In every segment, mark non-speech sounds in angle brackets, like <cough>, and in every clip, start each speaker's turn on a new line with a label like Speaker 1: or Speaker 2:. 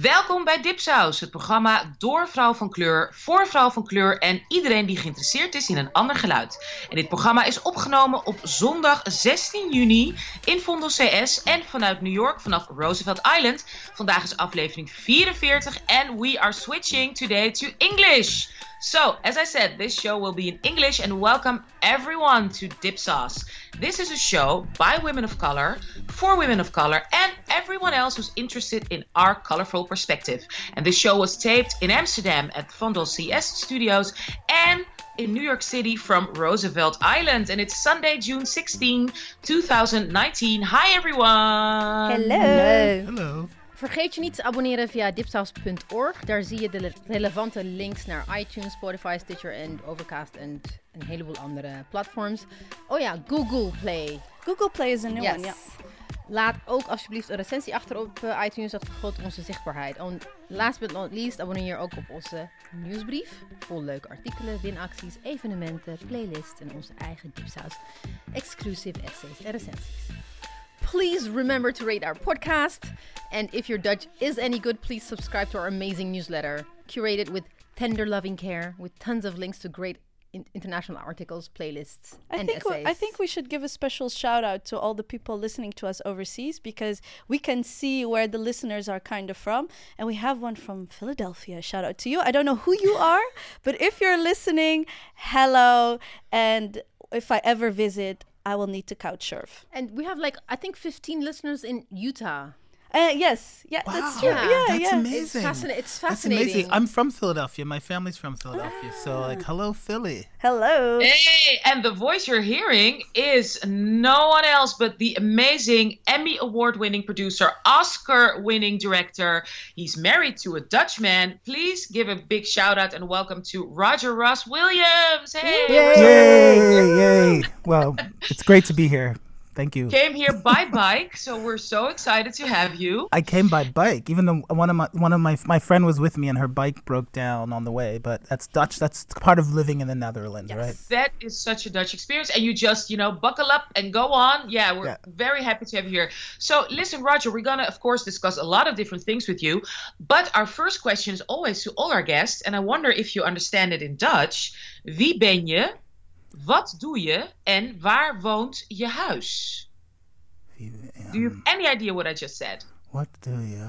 Speaker 1: Welkom bij Dipsaus, het programma door vrouw van kleur, voor vrouw van kleur en iedereen die geïnteresseerd is in een ander geluid. En dit programma is opgenomen op zondag 16 juni in Vondel CS en vanuit New York vanaf Roosevelt Island. Vandaag is aflevering 44 en we are switching today to English. So, as I said, this show will be in English and welcome everyone to Dip Sauce. This is a show by women of color, for women of color, and everyone else who's interested in our colorful perspective. And this show was taped in Amsterdam at Vondel CS Studios and in New York City from Roosevelt Island. And it's Sunday, June 16, 2019. Hi, everyone.
Speaker 2: Hello.
Speaker 3: Hello.
Speaker 2: Vergeet je niet te abonneren via dipsaus.org. Daar zie je de le- relevante links naar iTunes, Spotify, Stitcher en Overcast en een heleboel andere platforms. Oh ja, Google Play.
Speaker 4: Google Play is new
Speaker 2: Yes.
Speaker 4: one, ja.
Speaker 2: Laat ook alsjeblieft een recensie achter op eh, iTunes. Dat vergroot onze zichtbaarheid. En last but not least, abonneer je ook op onze nieuwsbrief. Vol leuke artikelen, winacties, evenementen, playlists en onze eigen Dipsaus exclusive essays en recensies. Please remember to rate our podcast. And if your Dutch is any good, please subscribe to our amazing newsletter, curated with tender loving care, with tons of links to great in- international articles, playlists,
Speaker 4: I
Speaker 2: and
Speaker 4: think we,
Speaker 2: essays.
Speaker 4: I think we should give a special shout out to all the people listening to us overseas because we can see where the listeners are kind of from and we have one from Philadelphia. Shout out to you. I don't know who you are, <laughs> but if you're listening, hello and if I ever visit, I will need to couch surf.
Speaker 2: And we have like I think 15 listeners in Utah.
Speaker 4: Uh, yes, yeah, that's true.
Speaker 2: Yeah,
Speaker 4: Yeah,
Speaker 3: That's
Speaker 4: yeah.
Speaker 3: amazing.
Speaker 2: fascina- it's
Speaker 3: That's amazing.
Speaker 2: fascinating.
Speaker 3: I'm from Philadelphia. My family's from Philadelphia. So like,
Speaker 4: Ah.
Speaker 3: hello, Philly.
Speaker 4: Hello.
Speaker 1: Hey, and the voice you're hearing is no one else but the amazing Emmy Award winning producer, Oscar winning director. He's married to a Dutchman. Please give a big shout out and welcome to Roger Ross Williams. Hey,
Speaker 3: Yay! Yay! Well, it's great to be here. Thank you.
Speaker 1: came here by bike, so we're so excited to have you.
Speaker 3: I came by bike, even though one of my one of my my friend was with me and her bike broke down on the way. But that's Dutch. That's part of living in the Netherlands, right?
Speaker 1: That is such a Dutch experience, and you just, you know, buckle up and go on. Yeah, we're
Speaker 3: Yeah.
Speaker 1: very happy to have you here. So, listen, Roger, we're gonna, of course, discuss a lot of different things with you. But our first question is always to all our guests, and I wonder if you understand it in Dutch. Wie ben je? Wat doe je? En waar woont je huis? Do you have any idea what I just said?
Speaker 3: What do you?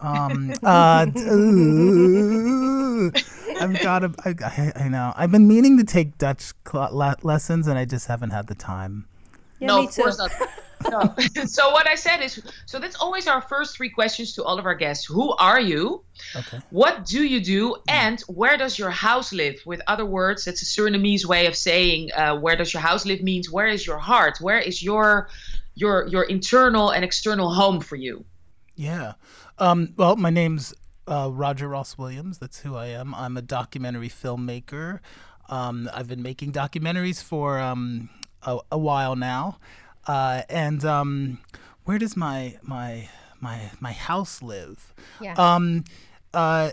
Speaker 3: Um. Uh. ooh. I've got to. I, I, I know. I've been meaning to take Dutch cl- le- lessons, and I just haven't had the time.
Speaker 4: Yeah,
Speaker 1: no,
Speaker 4: me
Speaker 1: of
Speaker 4: too.
Speaker 1: course not. <laughs> No. <laughs> so what I said is, so that's always our first three questions to all of our guests. Who are you?
Speaker 3: Okay.
Speaker 1: What do you do? And where does your house live? With other words, it's a Surinamese way of saying uh, where does your house live means where is your heart? Where is your your your internal and external home for you?
Speaker 3: Yeah. Um, well, my name's uh, Roger Ross Williams. That's who I am. I'm a documentary filmmaker. Um, I've been making documentaries for um, a, a while now. Uh, and um, where does my my my my house live?
Speaker 2: Yeah.
Speaker 3: Um, uh,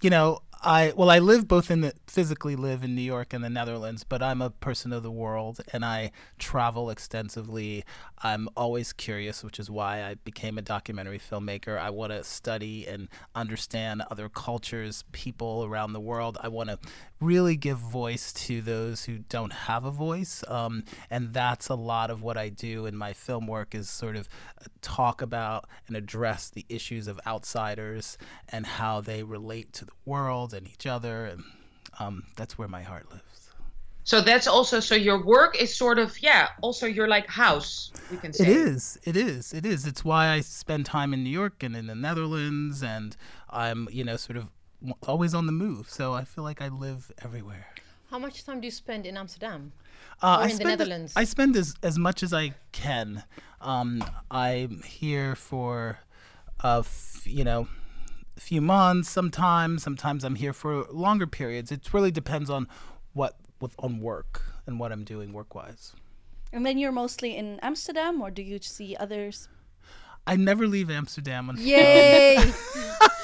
Speaker 3: you know, I well, I live both in the physically live in New York and the Netherlands, but I'm a person of the world and I travel extensively. I'm always curious, which is why I became a documentary filmmaker. I want to study and understand other cultures, people around the world. I want to really give voice to those who don't have a voice, um, and that's a lot of what I do in my film work. Is sort of uh, talk about and address the issues of outsiders and how they relate to the world and each other, and um, that's where my heart lives.
Speaker 1: So that's also so your work is sort of yeah, also your like house, we can say.
Speaker 3: It is. It is. It is. It's why I spend time in New York and in the Netherlands, and I'm, you know, sort of always on the move. So I feel like I live everywhere.
Speaker 2: How much time do you spend in Amsterdam?
Speaker 3: Uh,
Speaker 2: Or
Speaker 3: I
Speaker 2: in the
Speaker 3: spend
Speaker 2: Netherlands?
Speaker 3: I spend as, as much as I can. Um, I'm here for, a f- you know, a few months. Sometimes, sometimes I'm here for longer periods. It really depends on what with on work and what I'm doing work wise.
Speaker 4: And then you're mostly in Amsterdam or do you see others?
Speaker 3: I never leave Amsterdam. <laughs>
Speaker 2: Yay! <laughs>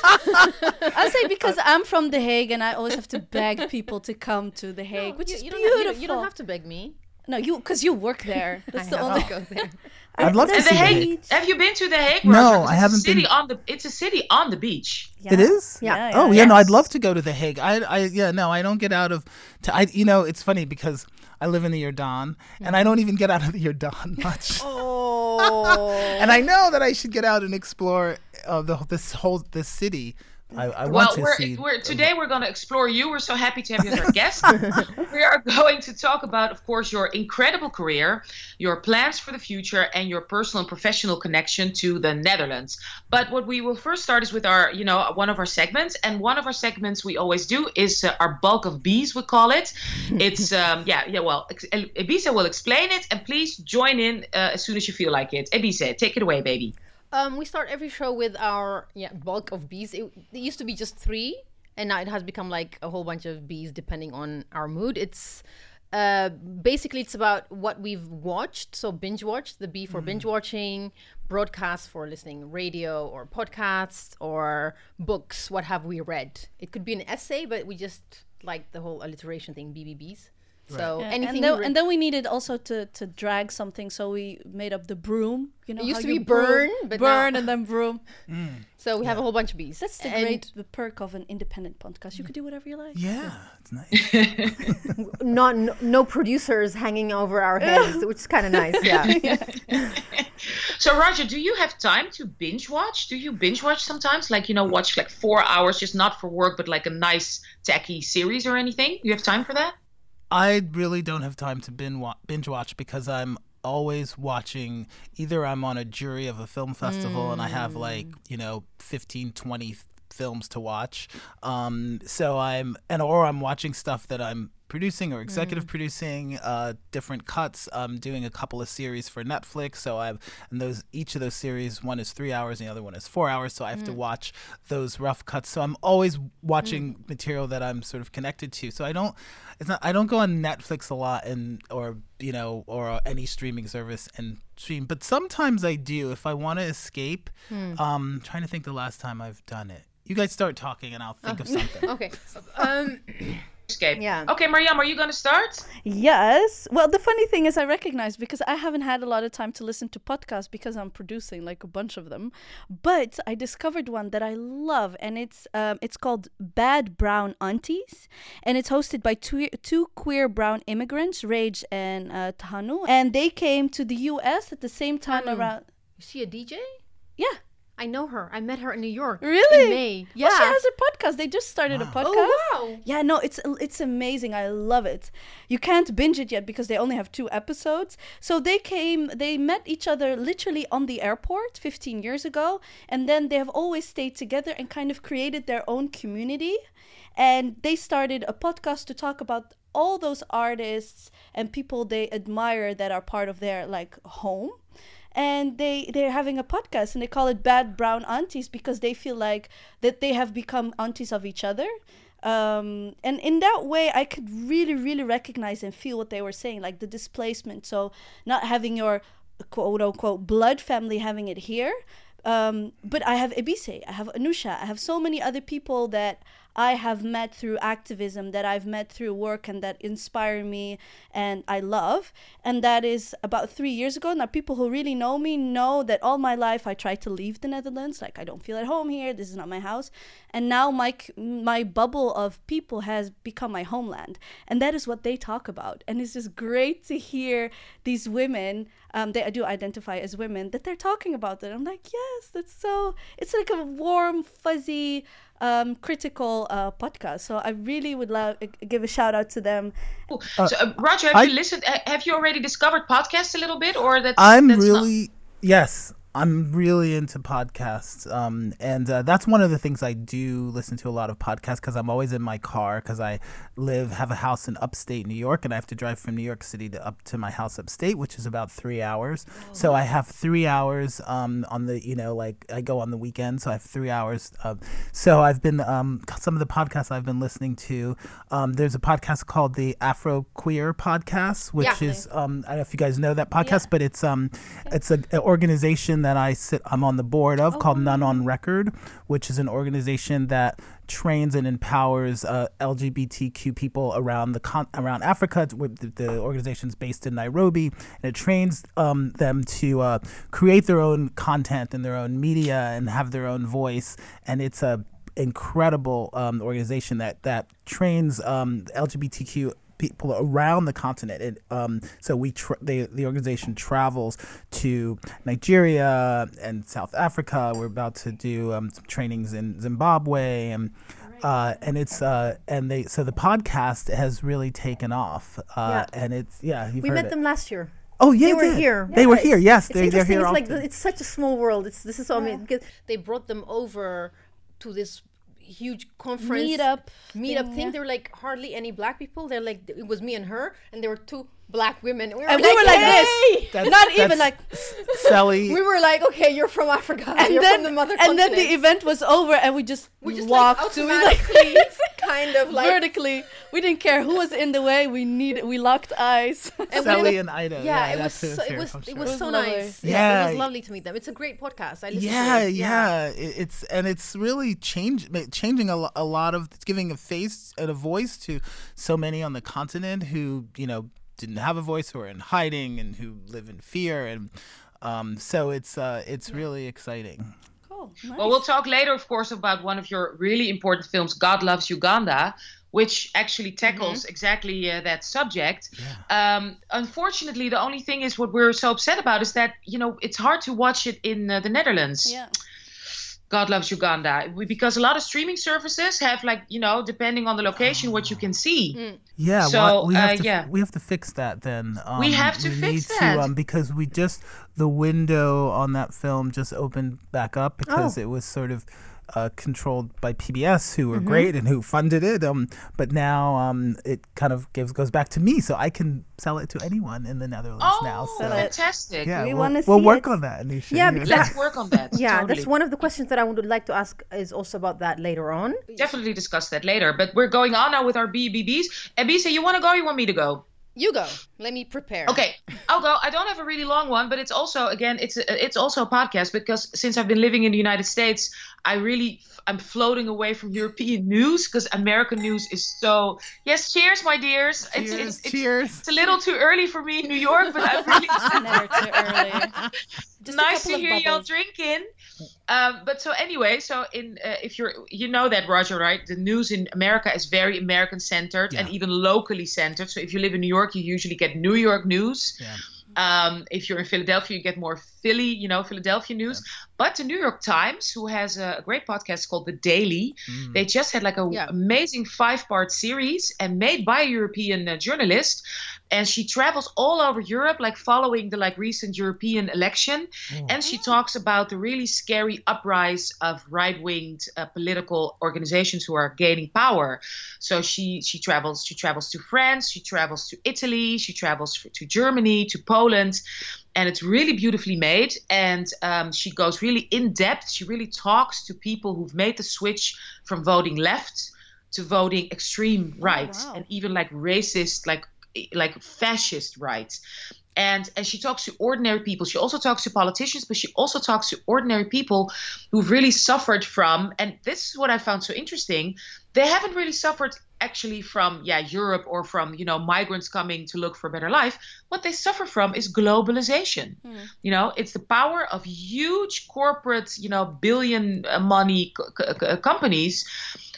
Speaker 4: I say because <laughs> I'm from The Hague and I always have to beg people to come to The Hague, which
Speaker 2: you,
Speaker 4: is
Speaker 2: you don't,
Speaker 4: beautiful.
Speaker 2: you don't- you don't have to beg me.
Speaker 4: No, you because you work there. That's
Speaker 2: I
Speaker 4: the only.
Speaker 2: go there.
Speaker 3: I'd love to
Speaker 1: And
Speaker 3: see
Speaker 1: the
Speaker 3: the
Speaker 1: Hague.
Speaker 3: Hague.
Speaker 1: Have you been to the Hague?
Speaker 3: No,
Speaker 1: Roger? 'Cause
Speaker 3: I haven't
Speaker 1: city
Speaker 3: been-
Speaker 1: On the, it's a city on the beach.
Speaker 3: It is.
Speaker 2: Yeah.
Speaker 3: Oh yeah, no, I'd love to go to the Hague. I, I, yeah, no, I don't get out of. To, I, you know, it's funny because I live in the Jordaan, and I don't even get out of the Jordaan <laughs> much.
Speaker 2: Oh.
Speaker 3: and I know that I should get out and explore uh, the this whole this city. I, I
Speaker 1: Well,
Speaker 3: want to
Speaker 1: we're,
Speaker 3: see.
Speaker 1: we're, today we're going to explore you. We're so happy to have you as our <laughs> guest. we are going to talk about, of course, your incredible career, your plans for the future, and your personal and professional connection to the Netherlands. But what we will first start is with our, you know, one of our segments, and one of our segments we always do is uh, our bulk of bees. We call it. <laughs> It's um, yeah, yeah. Well, Ebissé will explain it, and please join in uh, as soon as you feel like it. Ebissé, take it away, baby.
Speaker 2: Um, we start every show with our yeah bulk of bees. It, it used to be just three, and now it has become like a whole bunch of bees depending on our mood. It's uh, basically it's about what we've watched. So binge watch the B for binge watching, broadcast for listening radio or podcasts or books. What have we read? It could be an essay, but we just like the whole alliteration thing. BBBs. So
Speaker 4: Yeah,
Speaker 2: anything.
Speaker 4: and, then,
Speaker 2: we
Speaker 4: and then we needed also to, to drag something, so we made up the broom. You know,
Speaker 2: It used to
Speaker 4: you
Speaker 2: be
Speaker 4: broom-
Speaker 2: burn, but
Speaker 4: burn
Speaker 2: now-
Speaker 4: and then broom. <laughs> Mm.
Speaker 2: so we have a whole bunch of bees.
Speaker 4: That's the
Speaker 2: And-
Speaker 4: great the perk of an independent podcast. You could do whatever you like.
Speaker 3: yeah, it's nice. <laughs>
Speaker 2: not no, no producers hanging over our heads, which is kind of nice. Yeah. <laughs>
Speaker 1: So Roger, do you have time to binge watch? Do you binge watch sometimes? Like you know, watch like four hours, just not for work, but like a nice tacky series or anything? You have time for that?
Speaker 3: I really don't have time to binge watch because I'm always watching either I'm on a jury of a film festival and I have like, you know, 15 20 films to watch. Um so I'm and or I'm watching stuff that I'm producing or executive producing uh different cuts. I'm doing a couple of series for netflix so i've and those each of those series one is three hours and the other one is four hours so i have to watch those rough cuts. So i'm always watching material that i'm sort of connected to. So i don't it's not i don't go on netflix a lot and or you know or any streaming service and stream but sometimes i do if i want to escape um trying to think the last time i've done it. You guys start talking and i'll think of <laughs> something.
Speaker 2: Okay. Um,
Speaker 1: Escape.
Speaker 2: Yeah.
Speaker 1: Okay, Mariam, are you gonna start?
Speaker 4: Yes. Well, the funny thing is, I recognize because I haven't had a lot of time to listen to podcasts because I'm producing like a bunch of them. But I discovered one that I love, and it's um, it's called Bad Brown Aunties, and it's hosted by two two queer brown immigrants, Rage and uh, Thanu, and they came to the U.S. at the same time around.
Speaker 2: is she a DJ?
Speaker 4: Yeah.
Speaker 2: I know her. I met her in New York.
Speaker 4: Really?
Speaker 2: In May. Oh, yeah.
Speaker 4: Well, she has a podcast. They just started a oh, podcast.
Speaker 2: oh wow.
Speaker 4: Yeah, no, it's it's amazing. I love it. You can't binge it yet because they only have two episodes. So they came, they met each other literally on the airport 15 years ago, and then they have always stayed together and kind of created their own community. And they started a podcast to talk about all those artists and people they admire that are part of their like home and they they're having a podcast and they call it bad brown aunties because they feel like that they have become aunties of each other. Um, and in that way i could really really recognize and feel what they were saying like the displacement. So not having your quote unquote blood family having it here. Um, but I have Ebissé, I have Anousha, I have so many other people that I have met through activism, that I've met through work, and that inspire me and I love. And that is about three years ago. Now, people who really know me know that all my life I tried to leave the Netherlands. Like, I don't feel at home here. This is not my house. And now my, my bubble of people has become my homeland. And that is what they talk about. And it's just great to hear these women, um, they do identify as women, that they're talking about that. I'm like, yes, that's so, it's like a warm, fuzzy, um, critical uh, podcast. So I really would love give a shout out to them.
Speaker 1: Cool. so, uh, Roger, have
Speaker 3: I-
Speaker 1: you listened? Have you already discovered podcasts a little bit, or that?
Speaker 3: I'm
Speaker 1: that's not-
Speaker 3: really yes. I'm really into podcasts, um, and uh, that's one of the things I do listen to a lot of podcasts because I'm always in my car because I live have a house in upstate New York and I have to drive from New York City to up to my house upstate, which is about three hours. So I have three hours um, on the you know like I go on the weekend, so I have three hours. Of, so I've been um, some of the podcasts I've been listening to. Um, there's a podcast called the Afro Queer Podcast, which
Speaker 2: Yeah.
Speaker 3: is um, I don't know if you guys know that podcast, but it's um, it's a, an organization that I sit, I'm on the board of called None on Record, which is an organization that trains and empowers uh, LGBTQ people around the con- around Africa. The, the organization's based in Nairobi, and it trains um, them to uh, create their own content and their own media and have their own voice. And it's a incredible um, organization that that trains um, LGBTQ people around the continent. And um, so we tra- they, the organization travels to Nigeria and South Africa. We're about to do um, some trainings in Zimbabwe and. Uh, and it's uh, and they so the podcast has really taken off, uh,
Speaker 2: Yeah.
Speaker 3: and it's yeah you've
Speaker 2: We
Speaker 3: heard
Speaker 2: met
Speaker 3: it.
Speaker 2: them last year.
Speaker 3: Oh yeah,
Speaker 2: they
Speaker 3: it
Speaker 2: were
Speaker 3: did.
Speaker 2: here.
Speaker 3: They were here. Yes,
Speaker 2: it's
Speaker 3: they, they're
Speaker 2: interesting.
Speaker 3: here
Speaker 2: It's like
Speaker 3: often.
Speaker 2: the- it's such a small world. It's this is so amazing because they brought them over to this huge conference
Speaker 4: Meetup
Speaker 2: meetup
Speaker 4: thing,
Speaker 2: thing.
Speaker 4: yeah.
Speaker 2: There were like hardly any black people. They're like it was me and her, and there were two black women. And we were
Speaker 4: And
Speaker 2: like,
Speaker 4: we were like
Speaker 2: "Hey!"
Speaker 4: this.
Speaker 3: That's-
Speaker 4: Not even like.
Speaker 3: Sally. <laughs>
Speaker 2: We were like, okay, you're from Africa.
Speaker 4: And
Speaker 2: you're
Speaker 4: then,
Speaker 2: from the mother
Speaker 4: and then the event was over, and we just,
Speaker 2: we just
Speaker 4: walked
Speaker 2: like,
Speaker 4: to it like
Speaker 2: automatically <laughs> kind of like
Speaker 4: vertically. We didn't care who was in the way. We need. We locked eyes.
Speaker 2: and
Speaker 3: Sally and Ida.
Speaker 2: yeah, it was so, it was
Speaker 3: for
Speaker 2: it
Speaker 3: sure.
Speaker 2: was
Speaker 4: It was
Speaker 2: so
Speaker 4: lovely.
Speaker 2: nice.
Speaker 3: Yeah.
Speaker 2: it was lovely to meet them. It's a great podcast. I listened
Speaker 3: yeah,
Speaker 2: to it.
Speaker 3: yeah, It- It's and it's really change, changing a, a lot of it's giving a face and a voice to so many on the continent who you know didn't have a voice who are in hiding and who live in fear and um, so it's uh, it's really exciting.
Speaker 4: Cool.
Speaker 1: Well, we'll talk later, of course, about one of your really important films, God Loves Uganda, which actually tackles exactly uh, that subject. Um, unfortunately, the only thing is what we're so upset about is that you know it's hard to watch it in uh, the Netherlands.
Speaker 4: Yeah.
Speaker 1: God Loves Uganda, We- because a lot of streaming services have like you know depending on the location what you can see.
Speaker 3: Yeah,
Speaker 1: So,
Speaker 3: wha- we have
Speaker 1: uh,
Speaker 3: to
Speaker 1: yeah.
Speaker 3: we have to fix that then. Um,
Speaker 1: We have to
Speaker 3: we
Speaker 1: fix
Speaker 3: need
Speaker 1: that.
Speaker 3: To, um, because we just the window on that film just opened back up because
Speaker 2: Oh.
Speaker 3: it was sort of uh, controlled by PBS, who were
Speaker 1: Mm-hmm.
Speaker 3: great and who funded it. Um, but now um, it kind of gives goes back to me, so I can sell it to anyone in the Netherlands
Speaker 1: Oh,
Speaker 3: now. So
Speaker 1: fantastic!
Speaker 3: yeah,
Speaker 4: We
Speaker 3: we'll,
Speaker 4: wanna
Speaker 3: we'll work
Speaker 4: it.
Speaker 3: on that, Anousha.
Speaker 2: Yeah, because-
Speaker 1: Let's work on that. <laughs>
Speaker 2: Yeah,
Speaker 1: totally.
Speaker 2: that's one of the questions that I would like to ask is also about that later on.
Speaker 1: Definitely discuss that later. But we're going on now with our BBBs. And Bisa, you want to go? or You want me to go?
Speaker 2: You go. Let me prepare.
Speaker 1: Okay, I'll go. I don't have a really long one, but it's also again, it's it's also a podcast because since I've been living in the United States, I really I'm floating away from European news because American news is so. Yes, cheers, my dears.
Speaker 3: Cheers,
Speaker 1: it's, it's,
Speaker 3: cheers.
Speaker 1: it's a little too early for me in New York, but I'm really <laughs>
Speaker 4: Never too early. <laughs> Just
Speaker 1: nice to
Speaker 4: of
Speaker 1: hear y'all drinking. Um, but so anyway, so in uh, if you're you know that Roger, right? The news in America is very American centered and even locally centered. So if you live in New York, you usually get New York news.
Speaker 3: Yeah.
Speaker 1: Um, if you're in Philadelphia, you get more Philly, you know, Philadelphia news. But the New York Times, who has a great podcast called The Daily,
Speaker 3: Mm.
Speaker 1: they just had like an
Speaker 2: Yeah.
Speaker 1: amazing five-part series and made by a European uh, journalist, and she travels all over Europe, like following the like recent European election, and she talks about the really scary uprise of right-winged uh, political organizations who are gaining power. So she she travels she travels to France, she travels to Italy, she travels to Germany, to Poland, and it's really beautifully made. And um, she goes really in depth. She really talks to people who've made the switch from voting left to voting extreme right,
Speaker 4: wow.
Speaker 1: and even like racist, like like fascist right. And and she talks to ordinary people. She also talks to politicians, but she also talks to ordinary people who've really suffered from. And this is what I found so interesting. They haven't really suffered actually from yeah Europe or from you know migrants coming to look for a better life. What they suffer from is globalization. Hmm. You know, it's the power of huge corporate you know billion money co- co- companies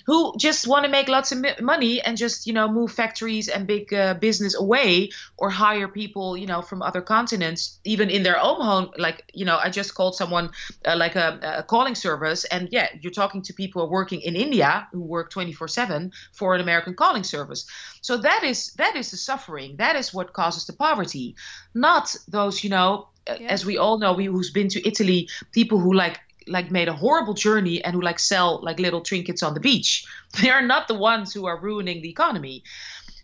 Speaker 1: who just want to make lots of money and just you know move factories and big uh, business away or hire people you know from other continents even in their own home. Like you know i just called someone uh, like a, a calling service and yeah you're talking to people working in india who work 24/7 for an american calling service. So that is that is the suffering. That is what causes the poverty. Not those you know uh,
Speaker 4: Yeah.
Speaker 1: as we all know we who's been to italy people who like like made a horrible journey and who like sell like little trinkets on the beach. <laughs> They are not the ones who are ruining the economy.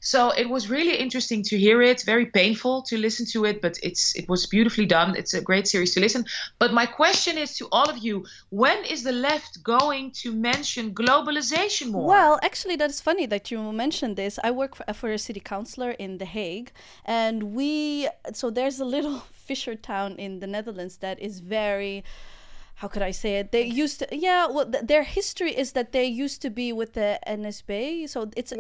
Speaker 1: So it was really interesting to hear it. Very painful to listen to it, but it's it was beautifully done. It's a great series to listen. But my question is to all of you: When is the left going to mention globalization more?
Speaker 4: Well, actually, that is funny that you mentioned this. I work for, for a city councilor in The Hague, and we so there's a little <laughs> fisher town in the Netherlands that is very how could I say it? They used to, yeah. Well, th- their history is that they used to be with the NSB. So it's it,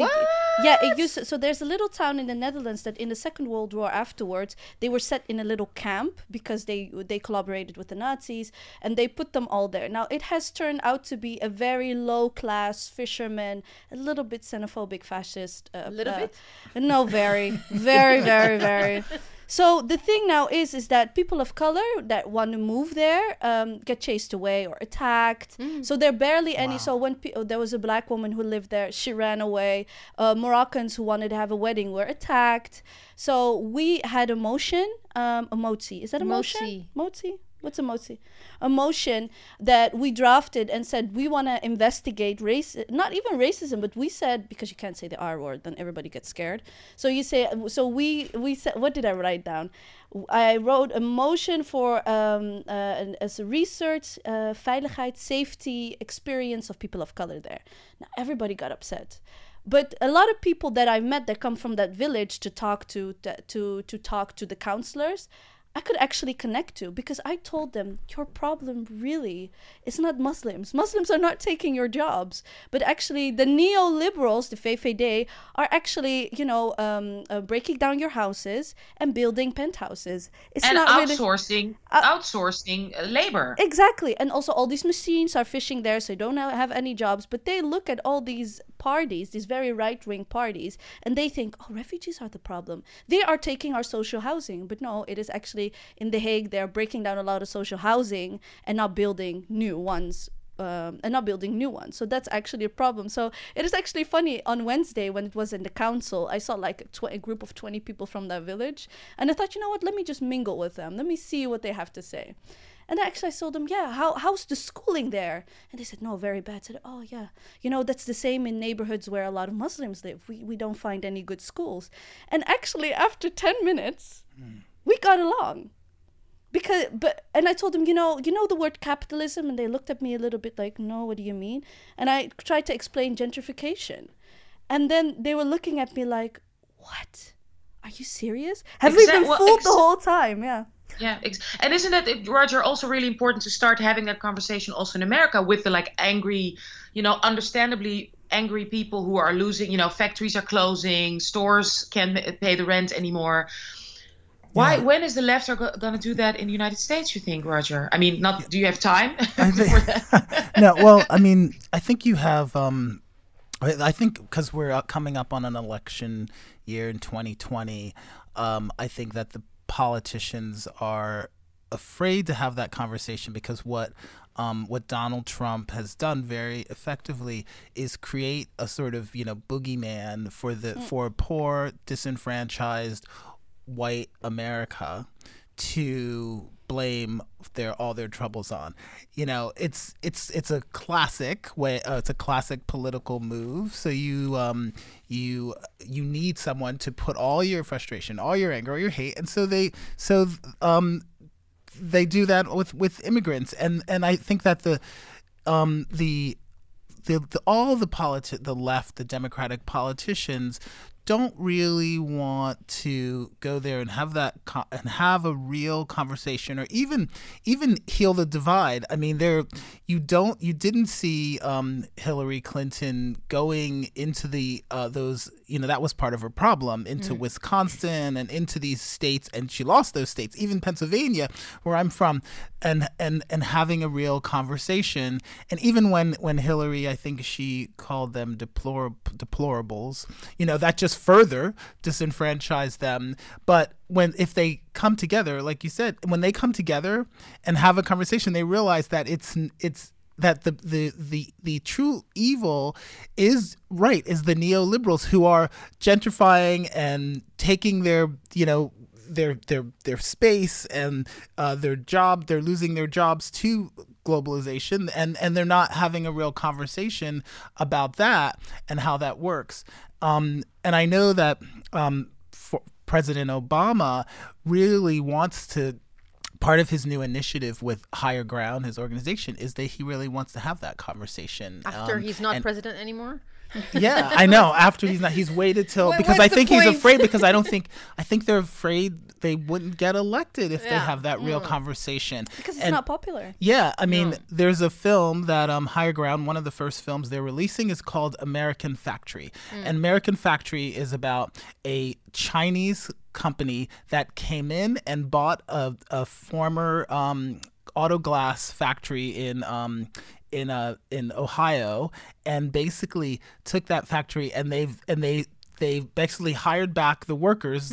Speaker 4: yeah. It used to, so there's a little town in the Netherlands that in the Second World War afterwards they were set in a little camp because they they collaborated with the Nazis and they put them all there. Now it has turned out to be a very low class fisherman, a little bit xenophobic, fascist.
Speaker 2: A little
Speaker 4: uh,
Speaker 2: bit.
Speaker 4: No, very, very, very, very. <laughs> So the thing now is, is that people of color that want to move there um, get chased away or attacked. So there are barely any. So when pe- oh, there was a black woman who lived there, she ran away. Uh, Moroccans who wanted to have a wedding were attacked. So we had a motion, um, a mozi. Is that a motion? Mozi. What's a motion? A motion that we drafted and said we want to investigate race, not even racism, but we said because you can't say the R word, then everybody gets scared. So you say, so we we said, what did I write down? I wrote a motion for um, uh, as a research, uh, veiligheid, safety, experience of people of color there. Now everybody got upset. But a lot of people that I met that come from that village to talk to to to talk to the counselors, I could actually connect to because I told them your problem really is not Muslims. Muslims are not taking your jobs, but actually the neoliberals, the VVD, are actually you know um, uh, breaking down your houses and building penthouses. It's
Speaker 1: and
Speaker 4: not really
Speaker 1: outsourcing
Speaker 4: Uh,
Speaker 1: outsourcing uh, labor.
Speaker 4: Exactly. And also, all these machines are fishing there, so they don't have any jobs. But they look at all these parties, these very right wing parties, and they think, oh, refugees are the problem. They are taking our social housing. But no, it is actually in The Hague, they're breaking down a lot of social housing and not building new ones. Um, and not building new ones. So that's actually a problem. So it is actually funny. On Wednesday, when it was in the council, I saw like a, tw- a group of 20 people from that village. And I thought, you know what? Let me just mingle with them. Let me see what they have to say. And actually, I told them, yeah, how, how's the schooling there? And they said, no, very bad. I said, oh, yeah. You know, that's the same in neighborhoods where a lot of Muslims live. We, we don't find any good schools. And actually, after 10 minutes, hmm. we got along. Because, but, and I told them, you know, you know the word capitalism? And they looked at me a little bit like, no, what do you mean? And I tried to explain gentrification. And then they were looking at me like, what? Are you serious? Have we been
Speaker 1: well,
Speaker 4: fooled the whole time? Yeah.
Speaker 1: Yeah, ex- and isn't it, Roger, also really important to start having that conversation also in America with the like angry, you know, understandably angry people who are losing, you know, factories are closing, stores can't pay the rent anymore. Why?
Speaker 3: Yeah.
Speaker 1: When is the left are go- going to do that in the United States? You think, Roger? I mean, not. Do you have time <laughs>
Speaker 3: think,
Speaker 1: that? <laughs>
Speaker 3: no, well, I mean, I think you have. Um, I think because we're coming up on an election year in 2020, um, I think that the politicians are afraid to have that conversation because what um, what Donald Trump has done very effectively is create a sort of you know boogeyman for the for poor disenfranchised white America to blame their all their troubles on. You know, it's it's it's a classic way. Uh, it's a classic political move. So you um you you need someone to put all your frustration, all your anger, all your hate, and so they so um they do that with with immigrants, and and I think that the um the the, the all the politi- the left, the Democratic politicians don't really want to go there and have that co- and have a real conversation or even even heal the divide. I mean, there you don't you didn't see um, Hillary Clinton going into the uh, those you know that was part of her problem into Wisconsin and into these states and she lost those states even Pennsylvania where I'm from and and and having a real conversation and even when when Hillary I think she called them deplorable deplorables you know that just further disenfranchise them. But when if they come together like you said when they come together and have a conversation they realize that it's it's that the, the the the true evil is right is the neoliberals who are gentrifying and taking their you know their their their space and uh, their job. They're losing their jobs to globalization, and and they're not having a real conversation about that and how that works. Um, and I know that um, President Obama really wants to part of his new initiative with Higher Ground, his organization, is that he really wants to have that conversation.
Speaker 2: After
Speaker 3: um,
Speaker 2: he's not president anymore?
Speaker 3: Yeah, <laughs> I know. After he's not, he's waited till
Speaker 2: What-
Speaker 3: because I
Speaker 2: the
Speaker 3: think he's afraid because I don't <laughs> think I think they're afraid they wouldn't get elected if they have that real conversation.
Speaker 4: Because it's
Speaker 3: And-
Speaker 4: not popular.
Speaker 3: yeah, I mean, there's a film that um, Higher Ground, one of the first films they're releasing, is called American Factory. And American Factory is about a Chinese company that came in and bought a, a former um, auto glass factory in. Um, in uh in Ohio and basically took that factory and they've and they they basically hired back the workers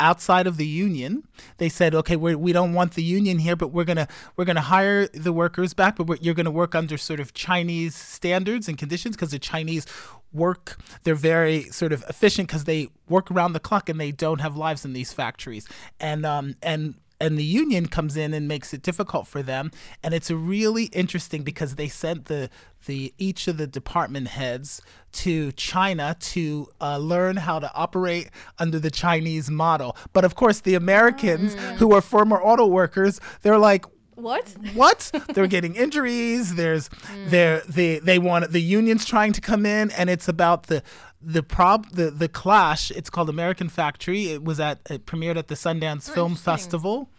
Speaker 3: outside of the union. They said, "Okay, we're, we don't want the union here, but we're gonna we're gonna hire the workers back, but we're, you're gonna work under sort of Chinese standards and conditions because the Chinese work they're very sort of efficient because they work around the clock and they don't have lives in these factories and um and and the union comes in and makes it difficult for them. And it's really interesting because they sent the the each of the department heads to China to uh, learn how to operate under the Chinese model. But of course the Americans who are former auto workers they're like
Speaker 4: What?
Speaker 3: what? They're getting injuries. There's <laughs> they're they they want the unions trying to come in and it's about the the prob the the clash it's called american factory. It was at it premiered at the sundance film festival.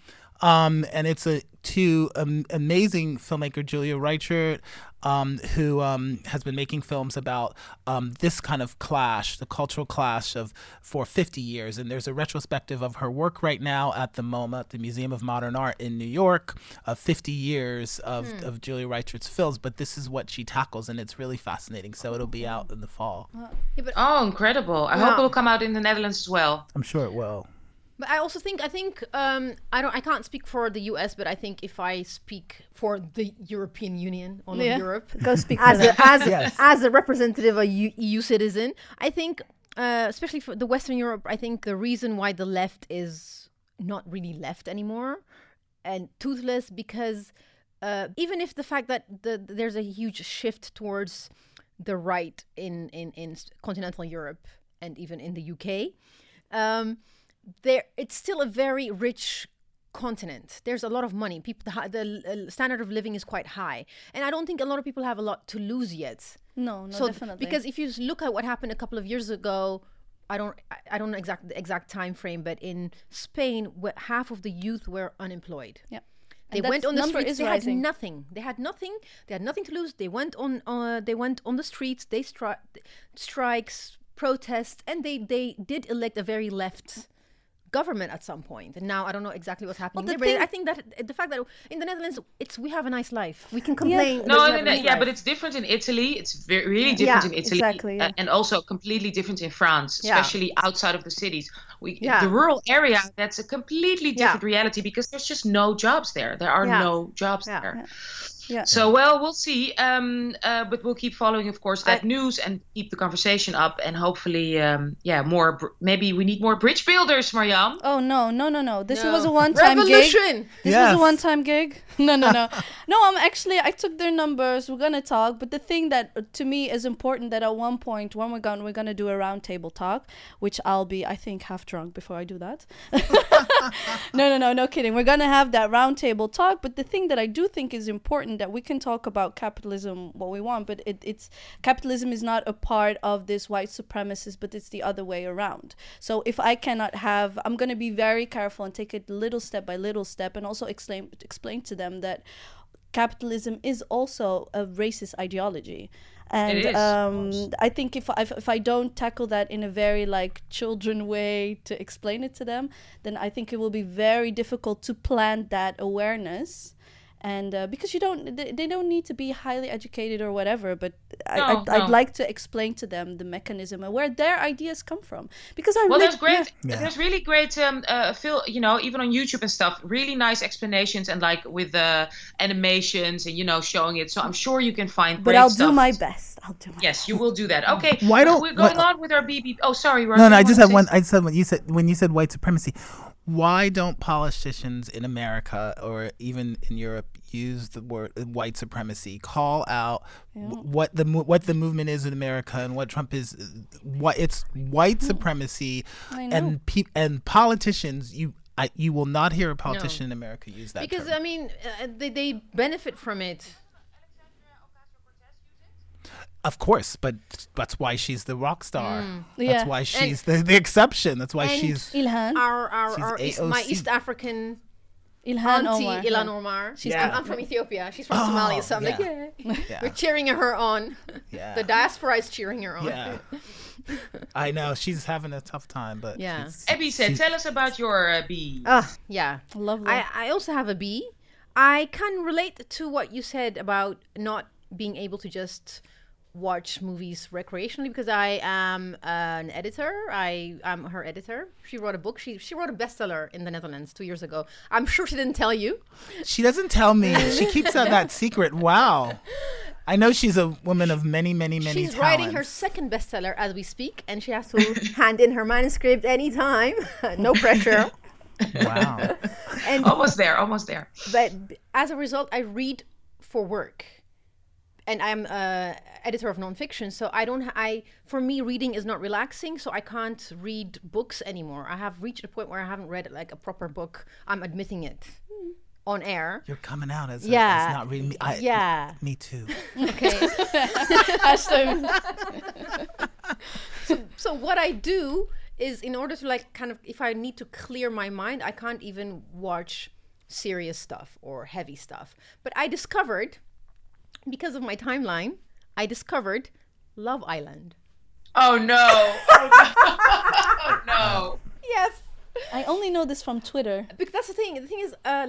Speaker 3: Um and it's a two um, amazing filmmaker julia reichert um, who um, has been making films about um, this kind of clash, the cultural clash of for 50 years. And there's a retrospective of her work right now at the MoMA, the Museum of Modern Art in New York, of 50 years of, of Julia Reichert's films. But this is what she tackles, and it's really fascinating. So it'll be out in the fall.
Speaker 1: Oh, incredible! I hope it'll come out in the Netherlands as well.
Speaker 3: I'm sure it will.
Speaker 2: But I also think I think um, I don't I can't speak for the U.S., but I think if I speak for the European Union, all
Speaker 4: Yeah.
Speaker 2: of Europe, <laughs>
Speaker 4: Go speak
Speaker 2: as a, as
Speaker 3: Yes.
Speaker 2: as a representative of EU, EU citizen, I think, uh, especially for the Western Europe, I think the reason why the left is not really left anymore and toothless because uh, even if the fact that the, there's a huge shift towards the right in, in, in continental Europe and even in the UK, um, there it's still a very rich continent. There's a lot of money. People, the, the uh, standard of living is quite high, and I don't think a lot of people have a lot to lose yet.
Speaker 4: No, no,
Speaker 2: so
Speaker 4: definitely.
Speaker 2: because if you look at what happened a couple of years ago, I don't I- I don't know exact the exact time frame, but in Spain, half of the youth were unemployed.
Speaker 4: yeah.
Speaker 2: They went on the streets. They
Speaker 4: rising.
Speaker 2: had nothing. They had nothing. They had nothing to lose. They went on. Uh, they went on the streets. They stri- strikes, protests, and they they did elect a very left government at some point. And now I don't know exactly what's happening
Speaker 4: the
Speaker 2: there. But I think that the fact that in the Netherlands, it's we have a nice life. We can complain.
Speaker 1: No,
Speaker 2: there's
Speaker 1: I mean,
Speaker 2: nice
Speaker 1: yeah,
Speaker 2: life.
Speaker 1: but it's different in Italy. It's very, really different
Speaker 2: Yeah,
Speaker 1: in Italy,
Speaker 4: exactly, yeah.
Speaker 1: uh, and also completely different in France,
Speaker 2: Yeah.
Speaker 1: especially outside of the cities. We,
Speaker 2: Yeah.
Speaker 1: the rural area, that's a completely different reality because there's just no jobs there. There are
Speaker 2: Yeah.
Speaker 1: no jobs
Speaker 2: Yeah.
Speaker 1: there.
Speaker 4: Yeah.
Speaker 1: So, well, we'll see. Um, uh, but we'll keep following, of course, that
Speaker 2: I-
Speaker 1: news and keep the conversation up. And hopefully, um, yeah, more. Br- maybe we need more bridge builders, Mariam.
Speaker 4: Oh no, no, no, no! This
Speaker 2: No.
Speaker 4: was a one-time gig.
Speaker 2: revolution.
Speaker 4: This
Speaker 3: Yes.
Speaker 4: was a one-time gig. <laughs> No, no, no, <laughs> no. I'm actually. I took their numbers. We're gonna talk, but the thing that uh, to me is important that at one point when we're gonna we're gonna do a roundtable talk, which I'll be I think half drunk before I do that. <laughs> no, no, no, no kidding. We're gonna have that roundtable talk, but the thing that I do think is important that we can talk about capitalism what we want, but it, it's capitalism is not a part of this white supremacist, but it's the other way around. So if I cannot have, I'm gonna be very careful and take it little step by little step, and also explain explain to them that capitalism is also a racist ideology and um. I think if I, if I don't tackle that in a very like children way to explain it to them, then I think it will be very difficult to plant that awareness. And uh, because you don't, they, they don't need to be highly educated or whatever, but I,
Speaker 1: No,
Speaker 4: I'd,
Speaker 1: no.
Speaker 4: I'd like to explain to them the mechanism and where their ideas come from. Because I
Speaker 1: Well,
Speaker 4: really,
Speaker 1: there's great.
Speaker 3: Yeah.
Speaker 1: There's really great. Um, uh, Phil, you know, even on YouTube and stuff, really nice explanations and like with uh, animations and you know showing it. So I'm sure you can find.
Speaker 4: but
Speaker 1: great
Speaker 4: I'll do my best. I'll do my
Speaker 1: Yes, you will do that. Okay.
Speaker 3: Why don't-
Speaker 1: we're going
Speaker 3: why-
Speaker 1: on with our BB? Oh, sorry.
Speaker 3: No, no. I just have one. I just have one. You said when you said white supremacy. why don't politicians in America or even in Europe use the word uh, white supremacy? Call out w- what the mo- what the movement is in America and what Trump is. uh, What it's white supremacy, and pe- and politicians. You I, you will not hear a politician in America use that
Speaker 2: Because
Speaker 3: term.
Speaker 2: I mean, uh, they, they benefit from it.
Speaker 3: Of course, but that's why she's the rock star.
Speaker 4: Yeah.
Speaker 3: That's why she's the, the exception. That's why
Speaker 2: and
Speaker 3: she's.
Speaker 4: Ilhan.
Speaker 2: Our our,
Speaker 3: She's
Speaker 2: our East, my East African
Speaker 4: Ilhan
Speaker 2: auntie
Speaker 4: Omar.
Speaker 2: Ilhan Omar. She's
Speaker 3: Yeah.
Speaker 2: I'm, I'm from Ethiopia. She's from
Speaker 3: Oh,
Speaker 2: Somalia, so I'm like,
Speaker 3: yeah.
Speaker 2: yeah.
Speaker 3: Yeah.
Speaker 2: We're cheering her on. <laughs>
Speaker 3: Yeah.
Speaker 2: The diaspora is cheering her on.
Speaker 3: Yeah. I know she's having a tough time, but
Speaker 2: Yeah.
Speaker 3: it's-
Speaker 1: Abby said,
Speaker 3: she's-
Speaker 1: tell us about your uh, bee.
Speaker 2: Ah, yeah.
Speaker 4: Lovely.
Speaker 2: I, I also have a bee. I can relate to what you said about not being able to just watch movies recreationally because I am uh, an editor. I am her editor. She wrote a book. She she wrote a bestseller in the Netherlands two years ago. I'm sure she didn't tell you.
Speaker 3: She doesn't tell me. She <laughs> keeps out that secret. Wow. I know she's a woman of many, many, many
Speaker 2: She's
Speaker 3: talents.
Speaker 2: writing her second bestseller as we speak, and she has to <laughs> hand in her manuscript anytime. <laughs> no pressure.
Speaker 3: Wow.
Speaker 2: And
Speaker 1: Almost there, almost there.
Speaker 2: but as a result, I read for work, and I'm uh, editor of nonfiction. So I don't. I for me, reading is not relaxing. So I can't read books anymore. I have reached a point where I haven't read like a proper book. I'm admitting it on air.
Speaker 3: You're coming out as,
Speaker 2: Yeah.
Speaker 3: a, as not reading me. I,
Speaker 2: Yeah.
Speaker 3: Me too.
Speaker 2: Okay. <laughs> <laughs>
Speaker 4: Hashtag- <laughs>
Speaker 2: so what I do is in order to like kind of if I need to clear my mind, I can't even watch serious stuff or heavy stuff. But I discovered because of my timeline, I discovered Love Island.
Speaker 1: Oh no. <laughs> Oh no.
Speaker 2: Yes.
Speaker 4: I only know this from Twitter.
Speaker 2: Because that's the thing. The thing is, uh,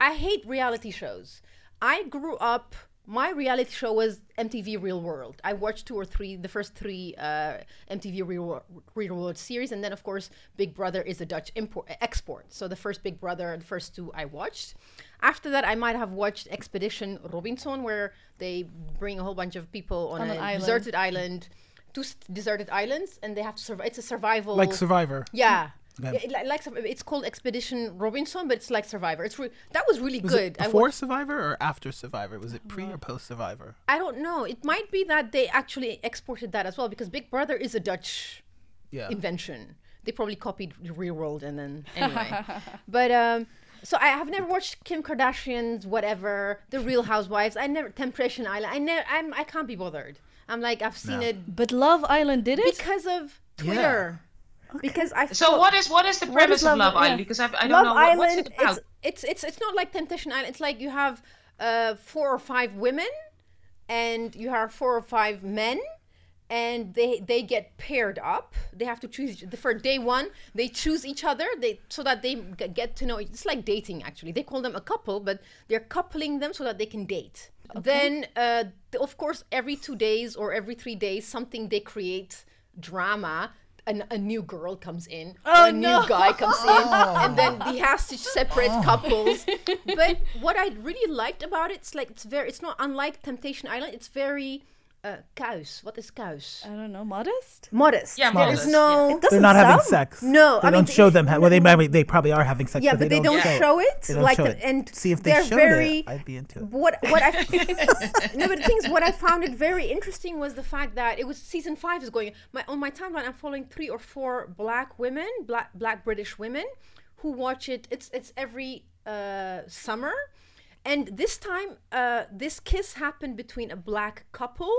Speaker 2: I hate reality shows. I grew up. My reality show was MTV Real World. I watched two or three, the first three uh, MTV Real, Wor- Real World series, and then of course Big Brother is a Dutch import export. So the first Big Brother, the first two I watched. After that, I might have watched Expedition Robinson, where they bring a whole bunch of people on,
Speaker 4: On
Speaker 2: a
Speaker 4: an island.
Speaker 2: deserted island, two s- deserted islands, and they have to survive. It's a survival.
Speaker 3: Like Survivor.
Speaker 2: Yeah.
Speaker 3: Okay.
Speaker 2: Yeah, it like, it's called Expedition Robinson, but it's like Survivor. It's re- that was really
Speaker 3: Was
Speaker 2: good.
Speaker 3: it before
Speaker 2: wa-
Speaker 3: Survivor or after Survivor? Was it pre or post Survivor?
Speaker 2: I don't know. It might be that they actually exported that as well because Big Brother is a Dutch
Speaker 3: Yeah.
Speaker 2: invention. They probably copied the Real World and then anyway. <laughs> but um, so I have never watched Kim Kardashian's whatever, The Real Housewives. I never Temptation Island. I never. I'm. I can't be bothered. I'm like I've seen
Speaker 3: No.
Speaker 2: it
Speaker 4: But Love Island did it?
Speaker 2: because of Twitter. Because I
Speaker 1: So
Speaker 2: thought-
Speaker 1: what is what is the premise
Speaker 4: is
Speaker 1: of
Speaker 4: Love-
Speaker 1: Love Island?
Speaker 4: yeah.
Speaker 1: Because I've, I don't
Speaker 2: Love
Speaker 1: know what, what's it about.
Speaker 2: It's, it's it's it's not like Temptation Island. It's like you have uh, four or five women, and you have four or five men, and they they get paired up. They have to choose each- for day one. They choose each other. They so that they get to know. It's like dating actually. They call them a couple, but they're coupling them so that they can date. Then, uh, of course, every two days or every three days, something they create drama. An, a new girl comes in, oh, or a new guy comes in, <laughs> and then he has to separate oh. couples. <laughs> But what I really liked about it, it's like it's very, it's not unlike Temptation Island. It's very uh, kuis. What is kuis?
Speaker 4: I don't know. Modest?
Speaker 2: Modest.
Speaker 1: Yeah,
Speaker 2: there
Speaker 1: modest,
Speaker 2: is no.
Speaker 4: It doesn't
Speaker 3: They're not having sex.
Speaker 2: No,
Speaker 3: they
Speaker 2: I mean,
Speaker 3: don't show
Speaker 2: it-
Speaker 3: them. Ha- well, they maybe they probably are having sex.
Speaker 2: Yeah,
Speaker 3: but
Speaker 2: but they, don't, show it.
Speaker 3: They don't
Speaker 2: like
Speaker 3: show
Speaker 2: the-
Speaker 3: it.
Speaker 2: and
Speaker 3: See if they
Speaker 2: they're
Speaker 3: showed
Speaker 2: very.
Speaker 3: it, I'd be into it.
Speaker 2: What what I <laughs> no, but the thing is, what I found it very interesting was the fact that it was season five is going. My on my timeline, I'm following three or four black women, black black British women, who watch it. It's it's every uh, summer, and this time, uh, this kiss happened between a black couple.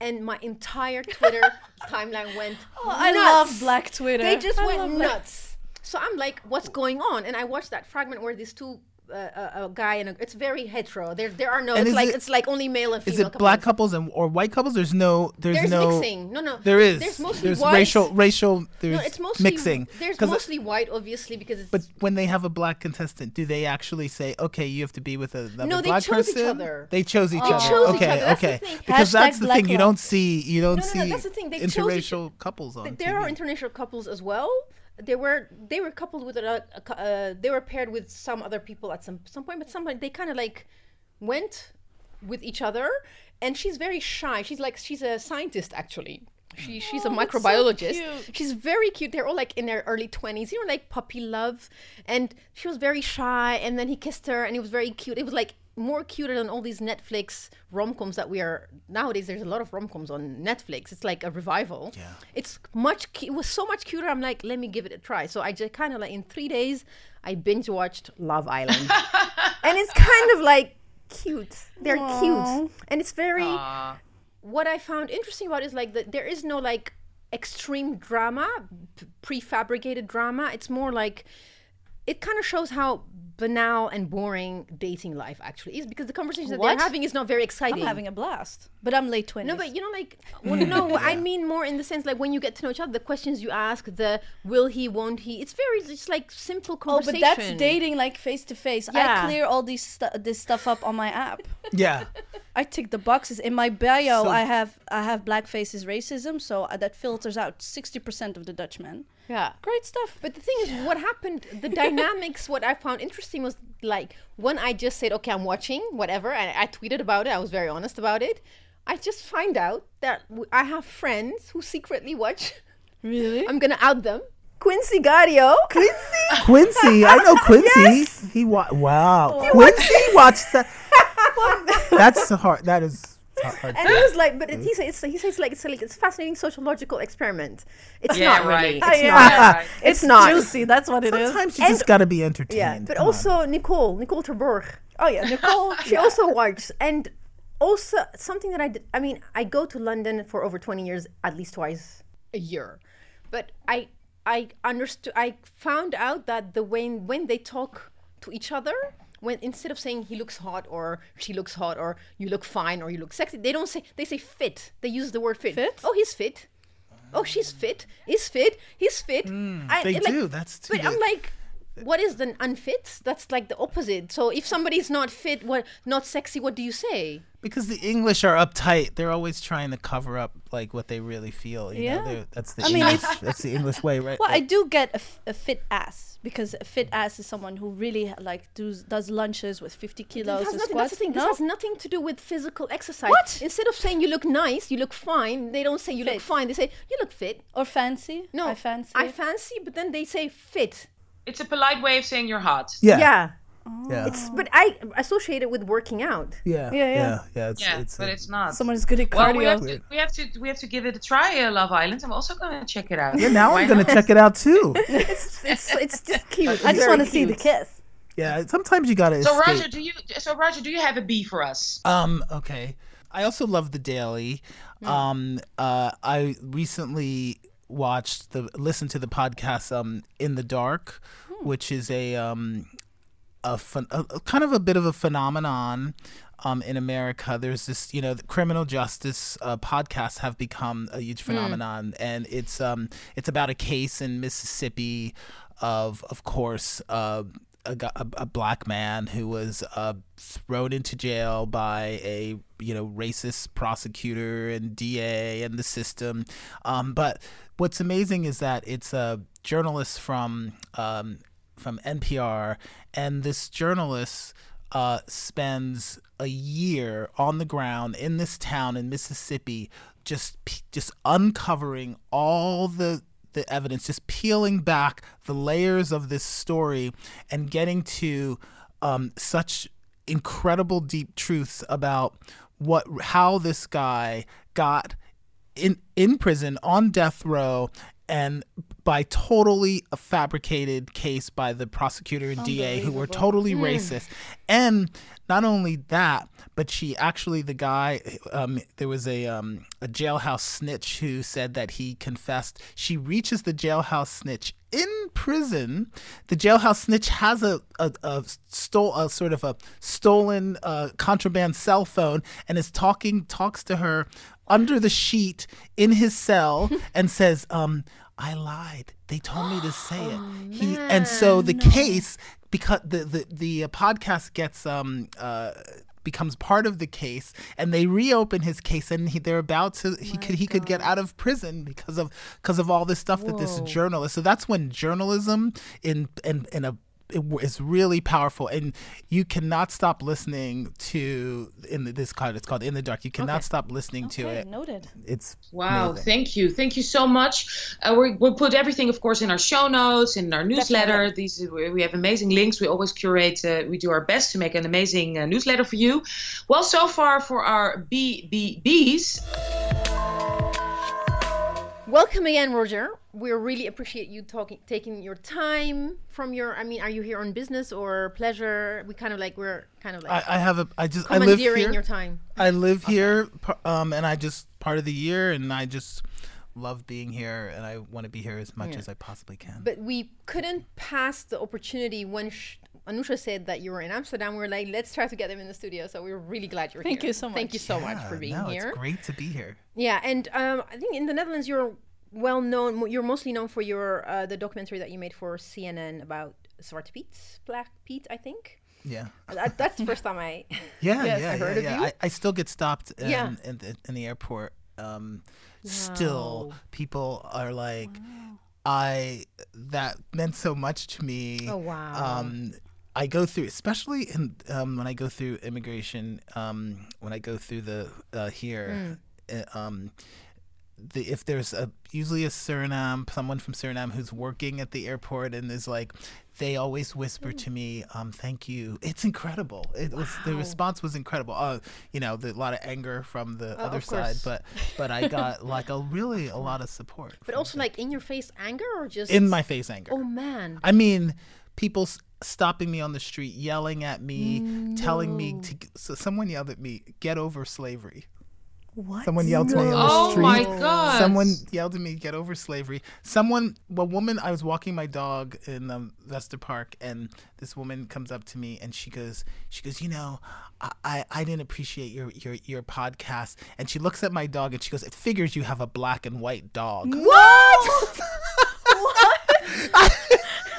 Speaker 2: And my entire Twitter <laughs> timeline went.
Speaker 4: Oh, I love Black Twitter.
Speaker 2: They just
Speaker 4: I
Speaker 2: went
Speaker 4: love Black-
Speaker 2: nuts. So I'm like, what's going on? And I watched that fragment where these two, a, a guy and a, it's very hetero. There, there are no.
Speaker 3: And
Speaker 2: It's like
Speaker 3: it-
Speaker 2: it's like only male and female.
Speaker 3: Is it black
Speaker 2: couples.
Speaker 3: couples and or white couples? There's no. There's,
Speaker 2: There's
Speaker 3: no.
Speaker 2: mixing. No, no.
Speaker 3: There is.
Speaker 2: There's mostly
Speaker 3: There's
Speaker 2: white.
Speaker 3: racial racial. There's
Speaker 2: No, it's mostly
Speaker 3: mixing.
Speaker 2: There's mostly white, obviously, because it's.
Speaker 3: But when they have a black contestant, do they actually say, "Okay, you have to be with another
Speaker 2: No, they
Speaker 3: black
Speaker 2: chose each
Speaker 3: person"?
Speaker 2: other.
Speaker 3: They chose each
Speaker 2: They
Speaker 3: other.
Speaker 2: chose each
Speaker 3: okay,
Speaker 2: other. That's the
Speaker 3: okay. Because
Speaker 4: Hashtag
Speaker 3: that's the
Speaker 4: Black
Speaker 3: thing. You don't see. You don't
Speaker 2: No, no,
Speaker 3: see
Speaker 2: that's the thing. They chose each-
Speaker 3: interracial couples on
Speaker 2: there are international couples as well. They were they were coupled with a, a uh, they were paired with some other people at some some point, but some point they kind of like went with each other. And she's very shy. She's like she's a scientist actually. She, she's a
Speaker 4: Oh, so
Speaker 2: microbiologist.
Speaker 4: cute.
Speaker 2: she's very cute. They're all like in their early 20s, you know, like puppy love. And she was very shy. And then he kissed her and it was very cute. It was like more cuter than all these Netflix rom coms that we are nowadays. There's a lot of rom coms on Netflix. It's like a revival.
Speaker 3: Yeah.
Speaker 2: It's much, cu- it was so much cuter. I'm like, let me give it a try. So I just kind of like in three days, I binge watched Love Island. <laughs> and it's kind of like cute. They're
Speaker 4: Aw.
Speaker 2: cute. And it's very
Speaker 1: Aw.
Speaker 2: what I found interesting about it is like that there is no like extreme drama, p- prefabricated drama. It's more like it kind of shows how banal and boring dating life actually is because the conversations that
Speaker 4: What?
Speaker 2: they're having is not very exciting.
Speaker 4: I'm having a blast, but I'm late 20s.
Speaker 2: no, but you know, like, <laughs> well, no, I mean more in the sense like when you get to know each other, the questions you ask, the will he, won't he, it's very just like simple conversation.
Speaker 4: Oh, but that's dating like face to face. I clear all these stu- this stuff up on my app. <laughs>
Speaker 3: Yeah.
Speaker 4: I tick the boxes in my bio.
Speaker 3: So-
Speaker 4: I have I have black faces racism, so uh, that filters out sixty percent of the Dutchmen.
Speaker 2: Yeah.
Speaker 4: Great stuff.
Speaker 2: But the thing is, what happened, the <laughs> dynamics, what I found interesting was like when I just said, okay, I'm watching, whatever, and I tweeted about it, I was very honest about it. I just find out that I have friends who secretly watch.
Speaker 4: Really? <laughs>
Speaker 2: I'm going to out them. Quinsy Gario. Quinsy? <laughs>
Speaker 3: Quinsy, I know Quinsy. He wa- wow. Quinsy watched that. That's hard. That is hard.
Speaker 2: And he was like, but it, mm-hmm. he says he says like it's like it's a fascinating sociological experiment. It's
Speaker 1: Yeah,
Speaker 2: not
Speaker 1: right.
Speaker 2: really. <laughs> It's
Speaker 4: yeah.
Speaker 2: not.
Speaker 1: Yeah, <laughs> right.
Speaker 2: It's, not.
Speaker 4: juicy. That's what it is.
Speaker 3: Sometimes you
Speaker 2: And-
Speaker 3: just gotta be entertained.
Speaker 2: Yeah, but
Speaker 3: Come on.
Speaker 2: also Nicole, Nicole Terborg.
Speaker 4: Oh yeah, Nicole. <laughs>
Speaker 2: she also watches and also something that I did, I mean I go to London for over 20 years at least twice a year but I I understood I found out that the way when they talk to each other when instead of saying he looks hot or she looks hot or you look fine or you look sexy they don't say they say fit they use the word fit,
Speaker 4: Fit?
Speaker 2: oh he's fit oh she's fit he's fit he's fit mm, I,
Speaker 3: they
Speaker 2: like,
Speaker 3: do. That's too
Speaker 2: but I'm like, what is the unfit? That's like the opposite. So if somebody's not fit, what not sexy, what do you say?
Speaker 3: Because the English are uptight. They're always trying to cover up like what they really feel. You
Speaker 4: Yeah.
Speaker 3: know? That's the
Speaker 4: I mean,
Speaker 3: English.
Speaker 4: it's-
Speaker 3: that's the English way, right?
Speaker 4: Well, I do get a, f- a fit ass because a fit ass is someone who really like does does lunches with fifty kilos
Speaker 2: This has
Speaker 4: of
Speaker 2: nothing,
Speaker 4: squats.
Speaker 2: that's the thing. This
Speaker 4: No?
Speaker 2: has nothing to do with physical exercise.
Speaker 4: What?
Speaker 2: Instead of saying you look nice, you look fine, they don't say you look fine. They say you look fit.
Speaker 4: or fancy.
Speaker 2: No,
Speaker 4: I fancy.
Speaker 2: I fancy, but then they say fit.
Speaker 1: It's a polite way of saying you're hot.
Speaker 3: yeah.
Speaker 2: Yeah.
Speaker 3: Yeah.
Speaker 2: It's but I associate it with working out.
Speaker 3: yeah.
Speaker 4: Yeah, yeah.
Speaker 3: Yeah. Yeah. It's,
Speaker 1: Yeah,
Speaker 3: it's
Speaker 1: but
Speaker 3: a-
Speaker 1: it's not.
Speaker 4: Someone is good at
Speaker 1: well,
Speaker 4: cardio.
Speaker 1: we have, to, we have to we have to give it a try, uh, Love Island. I'm also gonna check it out.
Speaker 3: yeah. Now
Speaker 1: Why
Speaker 3: I'm gonna check it out too. <laughs>
Speaker 2: It's it's it's just <laughs> cute.
Speaker 4: I just want to see the kiss.
Speaker 3: Yeah. Sometimes you gotta.
Speaker 1: So
Speaker 3: escape.
Speaker 1: Roger, do you so Roger, do you have a B for us?
Speaker 3: Um, okay. I also love the Daily. Um, uh, I recently watched the listened to the podcast um In the Dark, which is a um a, a, kind of a bit of a phenomenon um in America. There's this, you know, the criminal justice uh, podcasts have become a huge phenomenon and it's um it's about a case in Mississippi of of course uh a, a, a black man who was uh, thrown into jail by a you know racist prosecutor and DA and the system. Um, but what's amazing is that it's a journalist from um, from NPR, and this journalist uh, spends a year on the ground in this town in Mississippi, just just uncovering all the the evidence, just peeling back the layers of this story and getting to um, such incredible deep truths about what how this guy got in in prison on death row and by totally a fabricated case by the prosecutor and DA who were totally racist. And not only that but she actually the guy um, there was a um, a jailhouse snitch who said that he confessed. She reaches the jailhouse snitch in prison. The jailhouse snitch has a a, a stole a sort of a stolen uh, contraband cell phone and is talking talks to her under the sheet in his cell <laughs> and says um I lied. They told me to say it. <gasps> He and so the case because the the the uh, podcast gets um uh becomes part of the case and they reopen his case and he, they're about to he could he could get out of prison because of because of all this stuff that this journalist so that's when journalism in in in a it, it's really powerful, and you cannot stop listening to in the, this card. it's called In the Dark. You cannot
Speaker 2: Okay.
Speaker 3: stop listening to
Speaker 4: Okay,
Speaker 3: it.
Speaker 4: noted.
Speaker 3: It's
Speaker 1: Wow,
Speaker 3: amazing.
Speaker 1: thank you. Thank you so much. Uh, we we'll put everything, of course, in our show notes, in our newsletter. These we we have amazing links. We always curate, uh, we do our best to make an amazing uh, newsletter for you. Well, so far for our BBBs,
Speaker 2: Welcome again, Roger. We really appreciate you talking, taking your time from your. I mean, are you here on business or pleasure? We kind of like we're kind of like
Speaker 3: I, I have a I just I live here.
Speaker 2: your time.
Speaker 3: I live here, par- um, and I just part of the year, and I just love being here, and I want to be here as much
Speaker 2: Yeah.
Speaker 3: as I possibly can.
Speaker 2: But we couldn't pass the opportunity when sh- Anousha said that you were in Amsterdam. We were like, let's try to get them in the studio. So we are really glad you're
Speaker 4: Thank
Speaker 2: here.
Speaker 4: Thank you so much.
Speaker 2: Thank you
Speaker 4: much.
Speaker 2: so much for being
Speaker 3: no,
Speaker 2: here.
Speaker 3: It's great to be here.
Speaker 2: Yeah, and um, I think in the Netherlands you're well known. You're mostly known for your uh, the documentary that you made for CNN about Zwarte Piet, Black Pete, I think.
Speaker 3: Yeah.
Speaker 2: That, that's the first time I. <laughs>
Speaker 3: Yeah,
Speaker 2: Yes, <laughs>
Speaker 3: yeah,
Speaker 2: I heard
Speaker 3: yeah,
Speaker 2: of
Speaker 3: yeah.
Speaker 2: you.
Speaker 3: I, I still get stopped in,
Speaker 2: Yeah.
Speaker 3: in, the, in the airport. Um, Still, people are like, I that meant so much to me.
Speaker 2: Oh, wow.
Speaker 3: Um, I go through, especially in um, when I go through immigration, um, when I go through the uh, here,
Speaker 2: Mm.
Speaker 3: um, the, if there's a usually a Suriname, someone from Suriname who's working at the airport and is like, they always whisper to me, um, "Thank you." It's incredible. It was the response was incredible. Uh, you know, the, a lot of anger from the
Speaker 2: Oh,
Speaker 3: other side, but but I got <laughs> like a really a lot of support.
Speaker 2: But also
Speaker 3: the-
Speaker 2: like in your face anger or just
Speaker 3: in my face anger.
Speaker 2: Oh man.
Speaker 3: I mean, people s- stopping me on the street, yelling at me, telling me to. So someone yelled at me, "Get over slavery."
Speaker 4: What?
Speaker 3: Someone yelled to me on the
Speaker 1: oh
Speaker 3: street.
Speaker 1: my god,
Speaker 3: Someone yelled at me, "Get over slavery." Someone, a woman, I was walking my dog in um, Westerpark, and this woman comes up to me and she goes, "She goes, you know, I, I, I didn't appreciate your, your your podcast." And she looks at my dog and she goes, "It figures you have a black and white dog."
Speaker 4: What? <laughs> what? <laughs> <laughs>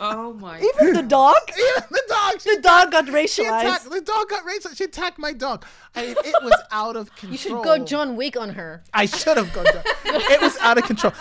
Speaker 1: oh my. God.
Speaker 4: Even the dog? <laughs>
Speaker 3: Even the dog. She
Speaker 4: The dog got
Speaker 3: She
Speaker 4: racialized.
Speaker 3: attacked, the dog got racist. She attacked my dog. I mean, it was out of control.
Speaker 2: You should go John Wick on her.
Speaker 3: I should have gone. John. it was out of control.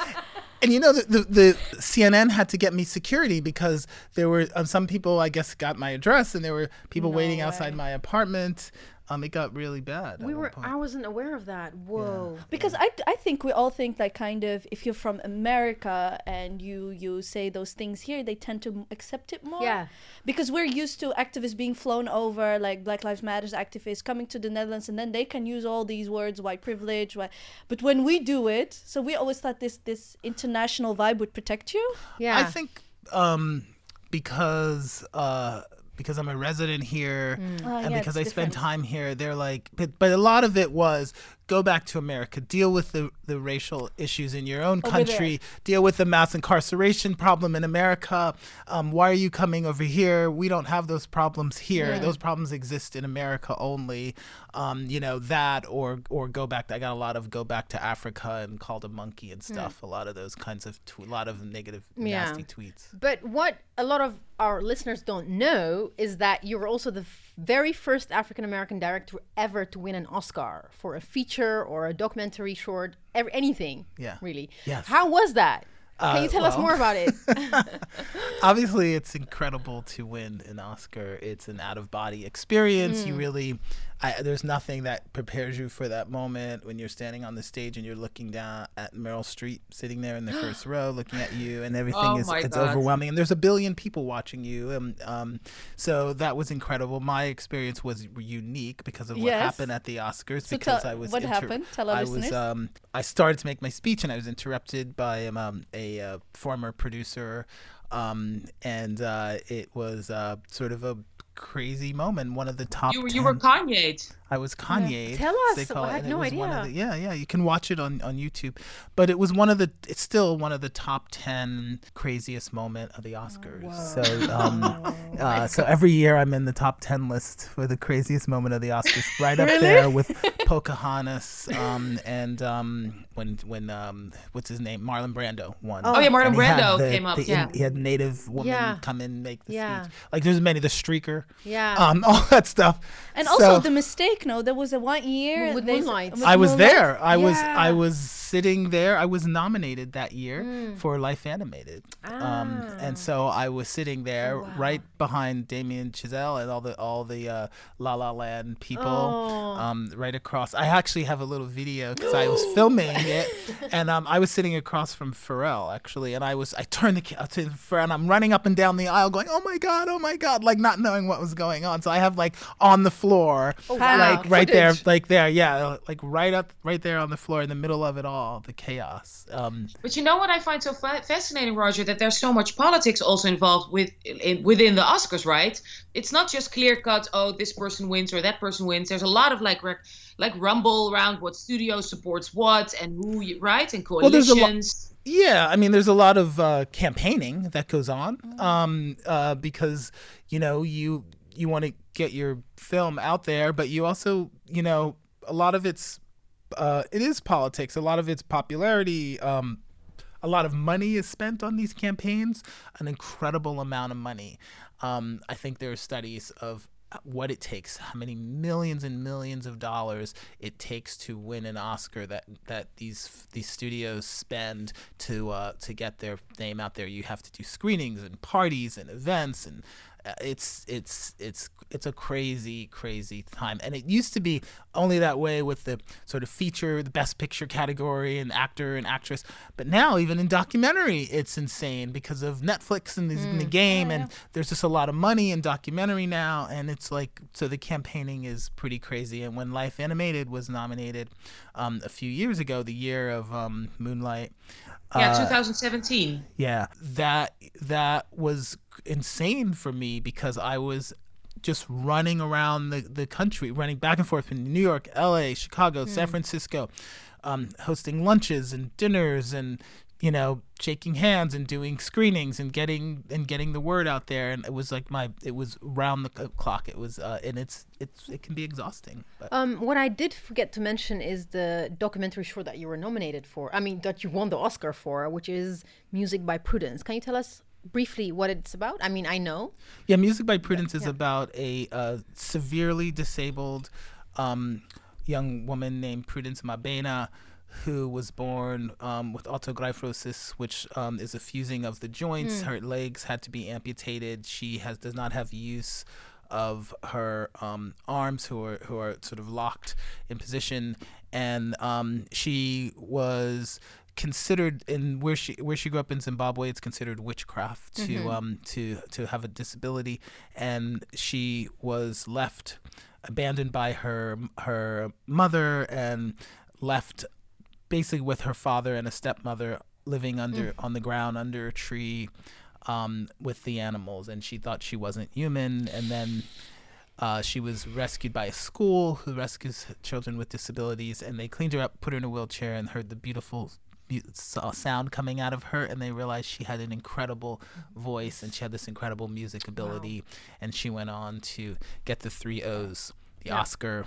Speaker 3: And you know, the, the, the CNN had to get me security because there were um, some people, I guess, got my address, and there were people waiting outside my apartment. Um, it got really bad.
Speaker 2: We were. I wasn't aware of that. Whoa.
Speaker 4: because I, I think we all think like kind of if you're from America and you you say those things here they tend to accept it more
Speaker 2: Yeah.
Speaker 4: because we're used to activists being flown over like Black Lives Matters activists coming to the Netherlands and then they can use all these words white privilege white but when we do it so we always thought this this international vibe would protect you
Speaker 2: Yeah.
Speaker 3: I think um, because uh, because I'm a resident here
Speaker 4: Ah,
Speaker 3: and
Speaker 4: yeah,
Speaker 3: because I
Speaker 4: it's
Speaker 3: spend
Speaker 4: different.
Speaker 3: time here, they're like, but but a lot of it was go back to America, deal with the the racial issues in your own
Speaker 4: Over
Speaker 3: country, deal with the mass incarceration problem in America. Um, why are you coming over here? We don't have those problems here. Those problems exist in America only. Um, you know that or or go back. I got a lot of go back to Africa and called a monkey and stuff. A lot of those kinds of tw- a lot of negative
Speaker 2: Yeah.
Speaker 3: nasty tweets.
Speaker 2: But what a lot of our listeners don't know is that you were also the f- very first African American director ever to win an Oscar for a feature or a documentary short, ever, anything.
Speaker 3: Yeah.
Speaker 2: Really.
Speaker 3: Yes.
Speaker 2: How was that? Can
Speaker 3: Uh,
Speaker 2: you tell us more about it? <laughs>
Speaker 3: obviously it's incredible to win an oscar it's an out of body experience
Speaker 2: Mm.
Speaker 3: you really I, there's nothing that prepares you for that moment when you're standing on the stage and you're looking down at meryl streep sitting there in the <gasps> first row looking at you and everything
Speaker 1: Oh
Speaker 3: is it's
Speaker 1: God.
Speaker 3: overwhelming and there's a billion people watching you um, um, so that was incredible my experience was unique because of what
Speaker 4: Yes.
Speaker 3: happened at the oscars
Speaker 4: So
Speaker 3: because
Speaker 4: tell-
Speaker 3: i was
Speaker 4: what happened? Tell our
Speaker 3: I
Speaker 4: listeners.
Speaker 3: was um, I started to make my speech and I was interrupted by um, um, a uh, former producer, um, and uh, it was uh, sort of a crazy moment. One of the top.
Speaker 1: You were you were Kanye.
Speaker 3: I was Kanye.
Speaker 2: Tell
Speaker 3: they
Speaker 2: us.
Speaker 3: call
Speaker 2: I
Speaker 3: it,
Speaker 2: had no
Speaker 3: was one of
Speaker 2: idea.
Speaker 3: the- yeah, yeah, you can watch it on, on YouTube. But it was one of the. It's still one of the top ten craziest moment of the Oscars. So, um, <laughs> uh, so every year I'm in the top ten list for the craziest moment of the Oscars, right up there with <laughs> Pocahontas, um, and um, when when um, what's his name, Marlon Brando won.
Speaker 1: Oh, yeah, Marlon
Speaker 3: And he had
Speaker 1: Brando
Speaker 3: the-
Speaker 1: came up,
Speaker 3: the
Speaker 1: yeah.
Speaker 3: he had native woman
Speaker 2: Yeah.
Speaker 3: come in and make the
Speaker 2: Yeah.
Speaker 3: speech. Like there's many, the streaker,
Speaker 2: yeah.
Speaker 3: um, <laughs> all that stuff.
Speaker 4: and
Speaker 3: So-
Speaker 4: also the mistake no there was a one year
Speaker 2: With
Speaker 4: they-
Speaker 2: Moonlight.
Speaker 4: with
Speaker 3: I was
Speaker 4: Moonlight.
Speaker 3: there. I was I was sitting there. I was nominated that year
Speaker 2: Hmm.
Speaker 3: for Life Animated, um,
Speaker 2: Ah.
Speaker 3: and so I was sitting there
Speaker 2: Oh,
Speaker 3: right behind Damien Chazelle and all the all the uh, La La Land people,
Speaker 2: Oh.
Speaker 3: um, right across. I actually have a little video because I was <gasps> filming it, and um, I was sitting across from Pharrell actually, and I was I turned the ca- to Pharrell, and I'm running up and down the aisle going, "Oh my god, oh my god!" like not knowing what was going on. So I have like on the floor,
Speaker 2: Oh, wow.
Speaker 3: like right there,
Speaker 2: Footage.
Speaker 3: like there, yeah, like right up, right there on the floor in the middle of it all, the chaos. Um,
Speaker 1: But you know what I find so fa- fascinating, Roger, that there's so much politics also involved with in, within the Oscars, right? It's not just clear cut. Oh, this person wins or that person wins. There's a lot of like rec- like rumble around what studio supports what and who, you, right? And
Speaker 3: Well, there's a lo-
Speaker 1: coalitions.
Speaker 3: Yeah, I mean, there's a lot of uh, campaigning that goes on um, uh, because you know you you want to get your film out there, but you also you know a lot of it's uh, it is politics. A lot of it's popularity. Um, a lot of money is spent on these campaigns, an incredible amount of money. Um, I think there are studies of what it takes, how many millions and millions of dollars it takes to win an Oscar that that these these studios spend to uh, to get their name out there. You have to do screenings and parties and events and it's it's it's it's a crazy crazy time. And it used to be only that way with the sort of feature the best picture category and actor and actress. But now even in documentary it's insane because of netflix and in the game and there's just a lot of money in documentary now and it's like so the campaigning is pretty crazy. And when life animated was nominated um, a few years ago the year of um, moonlight
Speaker 1: Yeah,
Speaker 3: uh,
Speaker 1: 2017.
Speaker 3: yeah, that that was insane for me because I was just running around the, the country, running back and forth in New York, L.A., Chicago, San Francisco, um, hosting lunches and dinners and you know shaking hands and doing screenings and getting and getting the word out there and it was like my it was round the clock it was uh, and it's it's it can be exhausting but
Speaker 2: Um, what I did forget to mention is the documentary short that you were nominated for. I mean, that you won the Oscar for, which is Music by Prudence. Can you tell us briefly what it's about? I mean, I know.
Speaker 3: Yeah, Music by Prudence is about a uh, severely disabled um, young woman named Prudence Mabhena who was born um, with arthrogryposis, which um, is a fusing of the joints. Her legs had to be amputated. She has does not have use of her um, arms, who are who are sort of locked in position, and um, she was considered in where she where she grew up in Zimbabwe. It's considered witchcraft to um to to have a disability, and she was left abandoned by her her mother and left basically with her father and a stepmother living under on the ground under a tree um, with the animals, and she thought she wasn't human, and then. Uh, she was rescued by a school who rescues children with disabilities, and they cleaned her up, put her in a wheelchair, and heard the beautiful mu- sound coming out of her, and they realized she had an incredible voice and she had this incredible music ability, and she went on to get the three O's: the
Speaker 2: Yeah.
Speaker 3: Oscar,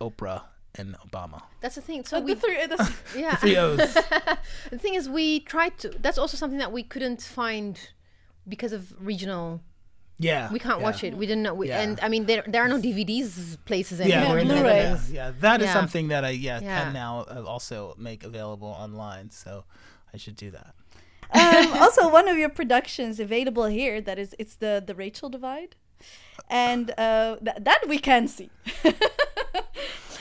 Speaker 3: Oprah, and Obama.
Speaker 2: That's the thing. So
Speaker 4: So
Speaker 2: we,
Speaker 4: the three, that's, <laughs>
Speaker 2: yeah.
Speaker 3: Three O's. <laughs>
Speaker 2: the thing is, we tried to. That's also something that we couldn't find because of regional.
Speaker 3: Yeah,
Speaker 2: We can't
Speaker 3: yeah.
Speaker 2: watch it. We didn't know. We,
Speaker 3: Yeah.
Speaker 2: And I mean, there there are no DVDs places anymore.
Speaker 3: Yeah, we're
Speaker 2: in
Speaker 4: Blu-ray.
Speaker 3: yeah, yeah, that is
Speaker 2: Yeah.
Speaker 3: something that I yeah,
Speaker 2: Yeah.
Speaker 3: can now uh, also make available online. So I should do that.
Speaker 4: um, <laughs> also one of your productions available here that is it's the the Rachel Divide, and uh, th- that we can see. <laughs>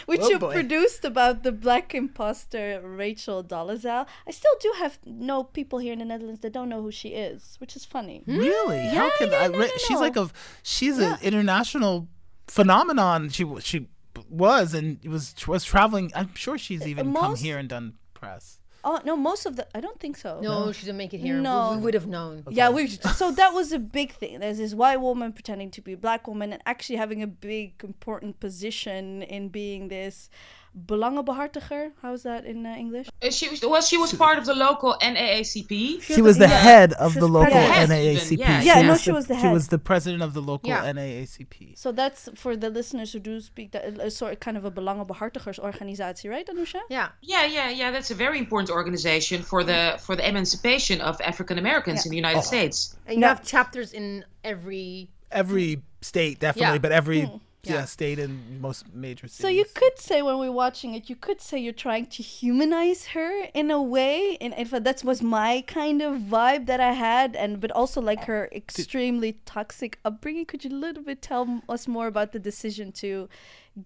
Speaker 4: Which
Speaker 3: Oh,
Speaker 4: you
Speaker 3: boy.
Speaker 4: produced about the black imposter Rachel Dolezal. I still do have know people here in the Netherlands that don't know who she is, which is funny.
Speaker 3: Really? How can
Speaker 4: yeah,
Speaker 3: I?
Speaker 4: no,
Speaker 3: re-
Speaker 4: no,
Speaker 3: she's like a she's an international phenomenon. She w- she was and was was traveling. I'm sure she's even come here and done press.
Speaker 4: Oh no, most of the I don't think so.
Speaker 2: No, she didn't make it here.
Speaker 4: No.
Speaker 2: We, would have known.
Speaker 4: Yeah, we <laughs> so that was a big thing. There's this white woman pretending to be a black woman and actually having a big important position in being this belangenbehartiger. How's that in uh, English?
Speaker 1: Uh, She was well. She was part of the local NAACP.
Speaker 3: She was the
Speaker 4: yeah.
Speaker 3: head of the local
Speaker 4: president.
Speaker 3: NAACP.
Speaker 1: Yeah,
Speaker 4: Yeah,
Speaker 3: she
Speaker 4: no,
Speaker 3: was
Speaker 4: she was the head.
Speaker 3: She was the president of the local
Speaker 2: Yeah.
Speaker 3: NAACP.
Speaker 4: So that's for the listeners who do speak that a sort of kind of a belangenbehartigersorganisatie, right, Anousha?
Speaker 2: Yeah.
Speaker 1: Yeah, yeah, yeah. That's a very important organization for the for the emancipation of African Americans in the United States.
Speaker 2: And you
Speaker 4: No.
Speaker 2: have chapters in every.
Speaker 3: Every state definitely,
Speaker 2: Yeah.
Speaker 3: but every yeah.
Speaker 2: Yeah.
Speaker 3: stayed in most major cities.
Speaker 4: So you could say when we're watching it, you could say you're trying to humanize her in a way, and in fact, that was my kind of vibe that I had, and but also like her extremely toxic upbringing. Could you a little bit tell us more about the decision to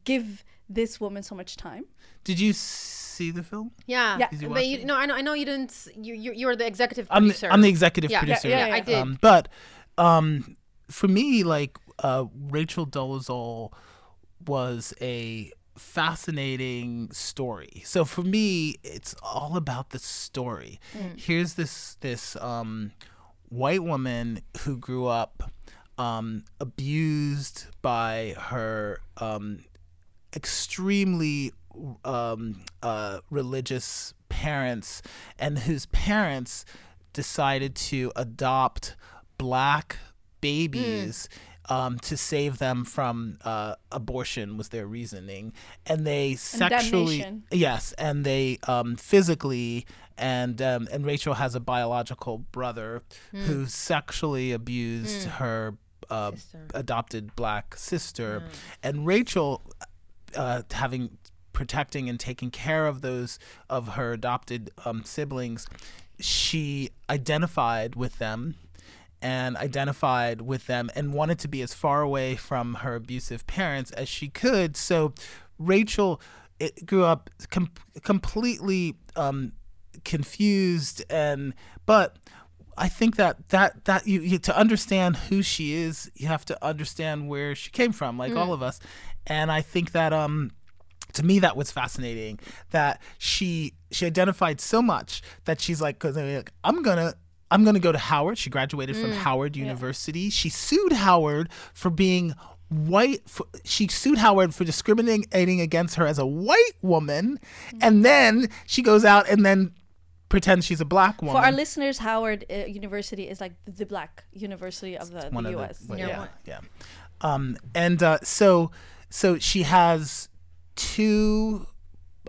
Speaker 4: give this woman so much time?
Speaker 3: Did you see the film?
Speaker 2: Yeah,
Speaker 4: Yeah.
Speaker 3: You
Speaker 2: but you,
Speaker 3: it?
Speaker 2: no, I know, I know you didn't. You, you, you're the executive
Speaker 3: I'm
Speaker 2: producer.
Speaker 3: the, I'm the executive
Speaker 2: Yeah. Yeah,
Speaker 3: producer.
Speaker 4: yeah, yeah.
Speaker 2: I did.
Speaker 3: Um, but um, for me, like uh, Rachel Dolezal was a fascinating story. So for me, it's all about the story. Here's this this um, white woman who grew up um, abused by her um, extremely um, uh, religious parents, and whose parents decided to adopt black babies. Um, to save them from uh, abortion was their reasoning, and they sexually
Speaker 4: damnation.
Speaker 3: yes, and they um, physically and um, and Rachel has a biological brother who sexually abused her uh, adopted black sister, and Rachel, uh, having protecting and taking care of those of her adopted um, siblings, she identified with them and identified with them and wanted to be as far away from her abusive parents as she could. So Rachel it grew up com- completely um, confused and but I think that that that you, you to understand who she is, you have to understand where she came from, like all of us. And I think that um to me that was fascinating that she she identified so much that she's like cuz I'm going to I'm going to go to Howard. She graduated from Howard University. She sued Howard for being white for, she sued Howard for discriminating against her as a white woman and then she goes out and then pretends she's a black woman
Speaker 4: For our listeners, Howard uh, University is like the, black university of the,
Speaker 3: one
Speaker 4: the
Speaker 3: of
Speaker 4: U.S.
Speaker 3: the,
Speaker 2: Yeah,
Speaker 3: yeah, yeah. Um, and uh, so, so she has two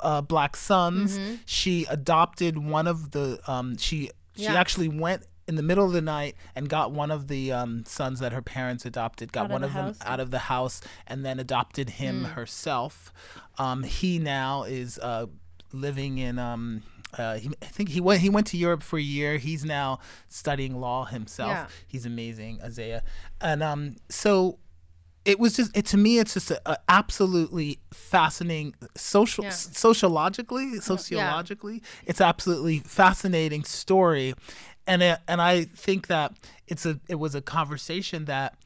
Speaker 3: uh, black sons.
Speaker 2: Mm-hmm.
Speaker 3: She adopted one of the. Um, she she
Speaker 2: Yeah.
Speaker 3: actually went in the middle of the night and got one of the um, sons that her parents adopted. Got
Speaker 4: Out of
Speaker 3: one
Speaker 4: the
Speaker 3: of them out of the house and then adopted him
Speaker 2: Mm.
Speaker 3: herself. Um, he now is uh, living in. Um, uh, he, I think he went. He went to Europe for a year. He's now studying law himself.
Speaker 2: Yeah.
Speaker 3: He's amazing, Isaiah. And um, so it was just it to me. It's just a, a absolutely fascinating social,
Speaker 2: Yeah.
Speaker 3: sociologically, uh-huh. sociologically. It's absolutely fascinating story, and it, and I think that it's a it was a conversation that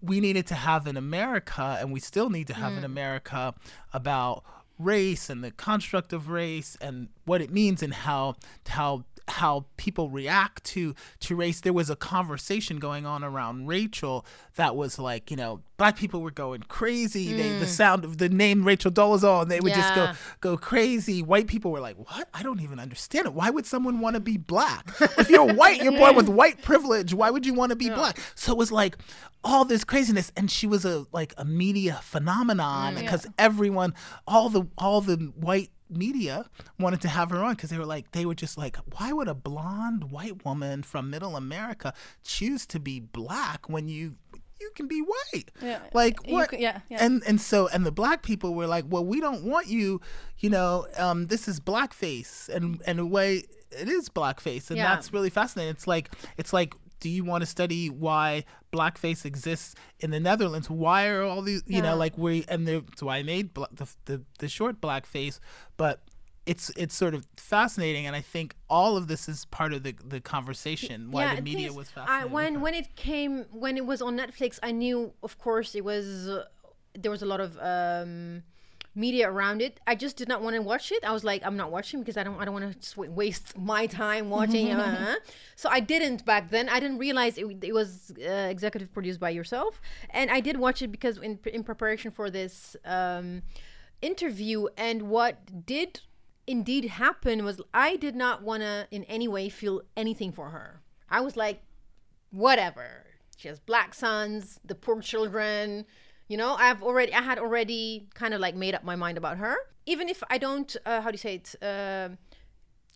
Speaker 3: we needed to have in America, and we still need to have in mm. America about race and the construct of race and what it means and how how how people react to to race. There was a conversation going on around Rachel that was like, you know, black people were going crazy. They the mm. sound of the name Rachel Dolezal, and they would just go go crazy. White people were like, "What? I don't even understand it. Why would someone want to be black? If you're white, you're born with white privilege. Why would you want to be <laughs> black?" So it was like all this craziness, and she was a like a media phenomenon mm, because everyone, all the all the white media wanted to have her on because they were like they were just like why would a blonde white woman from middle america choose to be black when you you can be white
Speaker 4: Yeah.
Speaker 3: like what
Speaker 4: could- yeah, yeah.
Speaker 3: and and so and the black people were like well we don't want you you know um this is blackface and and a way it is blackface and
Speaker 2: Yeah.
Speaker 3: that's really fascinating it's like it's like do you want to study why blackface exists in the Netherlands? Why are all these, you
Speaker 2: Yeah.
Speaker 3: know, like we and there, so I made bla- the, the the short blackface, but it's it's sort of fascinating, and I think all of this is part of the the conversation why the media was
Speaker 2: I,
Speaker 3: fascinated. with
Speaker 2: when when it came when it was on Netflix, I knew, of course, it was uh, there was a lot of um, media around it. I just did not want to watch it. I was like, I'm not watching because I don't I don't want to waste <laughs> my time watching. uh, <laughs> so I didn't back then. I didn't realize it, it was uh, executive produced by yourself, and I did watch it because in in preparation for this um, interview, and what did indeed happen was I did not want to in any way feel anything for her. I was like, whatever. She has black sons, the poor children. You know, I've already, I had already kind of like made up my mind about her. Even if I don't, uh, how do you say it? Um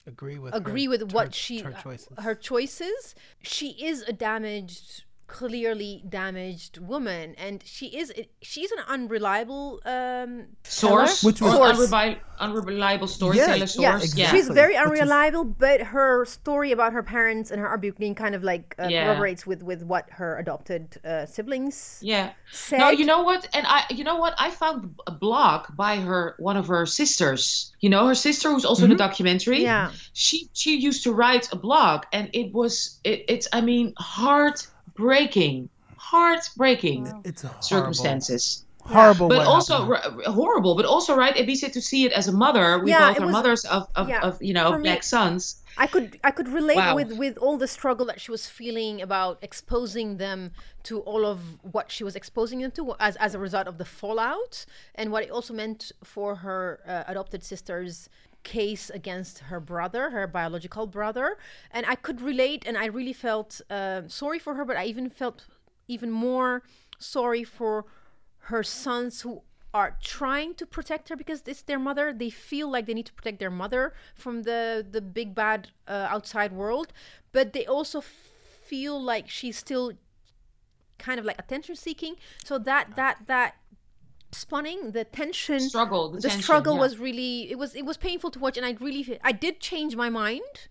Speaker 3: agree with
Speaker 2: agree
Speaker 3: her,
Speaker 2: with
Speaker 3: her-
Speaker 2: what she
Speaker 3: her
Speaker 2: uh,
Speaker 3: choices.
Speaker 2: her choices she is a damaged clearly damaged woman and she is she's an unreliable um
Speaker 1: source
Speaker 3: Which was-
Speaker 2: Source.
Speaker 1: unreliable, unreliable storyteller
Speaker 3: Yeah,
Speaker 1: source
Speaker 2: yeah,
Speaker 3: exactly.
Speaker 2: she's very
Speaker 3: Which is-
Speaker 2: unreliable but her story about her parents and her upbringing kind of like uh,
Speaker 1: Yeah.
Speaker 2: corroborates with with what her adopted uh, siblings
Speaker 1: Yeah.
Speaker 2: said
Speaker 1: No, you know what? And I, you know what? I found a blog by her, one of her sisters. You know, her sister who's also in the documentary.
Speaker 2: Yeah.
Speaker 1: She she used to write a blog, and it was it, it's I mean heartbreaking, heartbreaking
Speaker 3: It's a horrible,
Speaker 1: circumstances.
Speaker 3: horrible.
Speaker 1: But also r- horrible. But also right, Ebissé to see it as a mother. We
Speaker 2: Yeah,
Speaker 1: both are
Speaker 2: was-
Speaker 1: mothers of of,
Speaker 2: yeah,
Speaker 1: of you know
Speaker 2: for me-
Speaker 1: black sons.
Speaker 2: I could I could relate
Speaker 1: Wow.
Speaker 2: with with all the struggle that she was feeling about exposing them to all of what she was exposing them to as as a result of the fallout and what it also meant for her uh, adopted sister's case against her brother, her biological brother, and I could relate and I really felt uh, sorry for her, but I even felt even more sorry for her sons who are trying to protect her because it's their mother. They feel like they need to protect their mother from the the big bad uh, outside world but they also feel like she's still kind of like attention seeking. So that that that spawning the tension
Speaker 1: Struggle, the
Speaker 2: the
Speaker 1: tension,
Speaker 2: struggle
Speaker 1: yeah.
Speaker 2: was really it was it was painful to watch and i really i did change my mind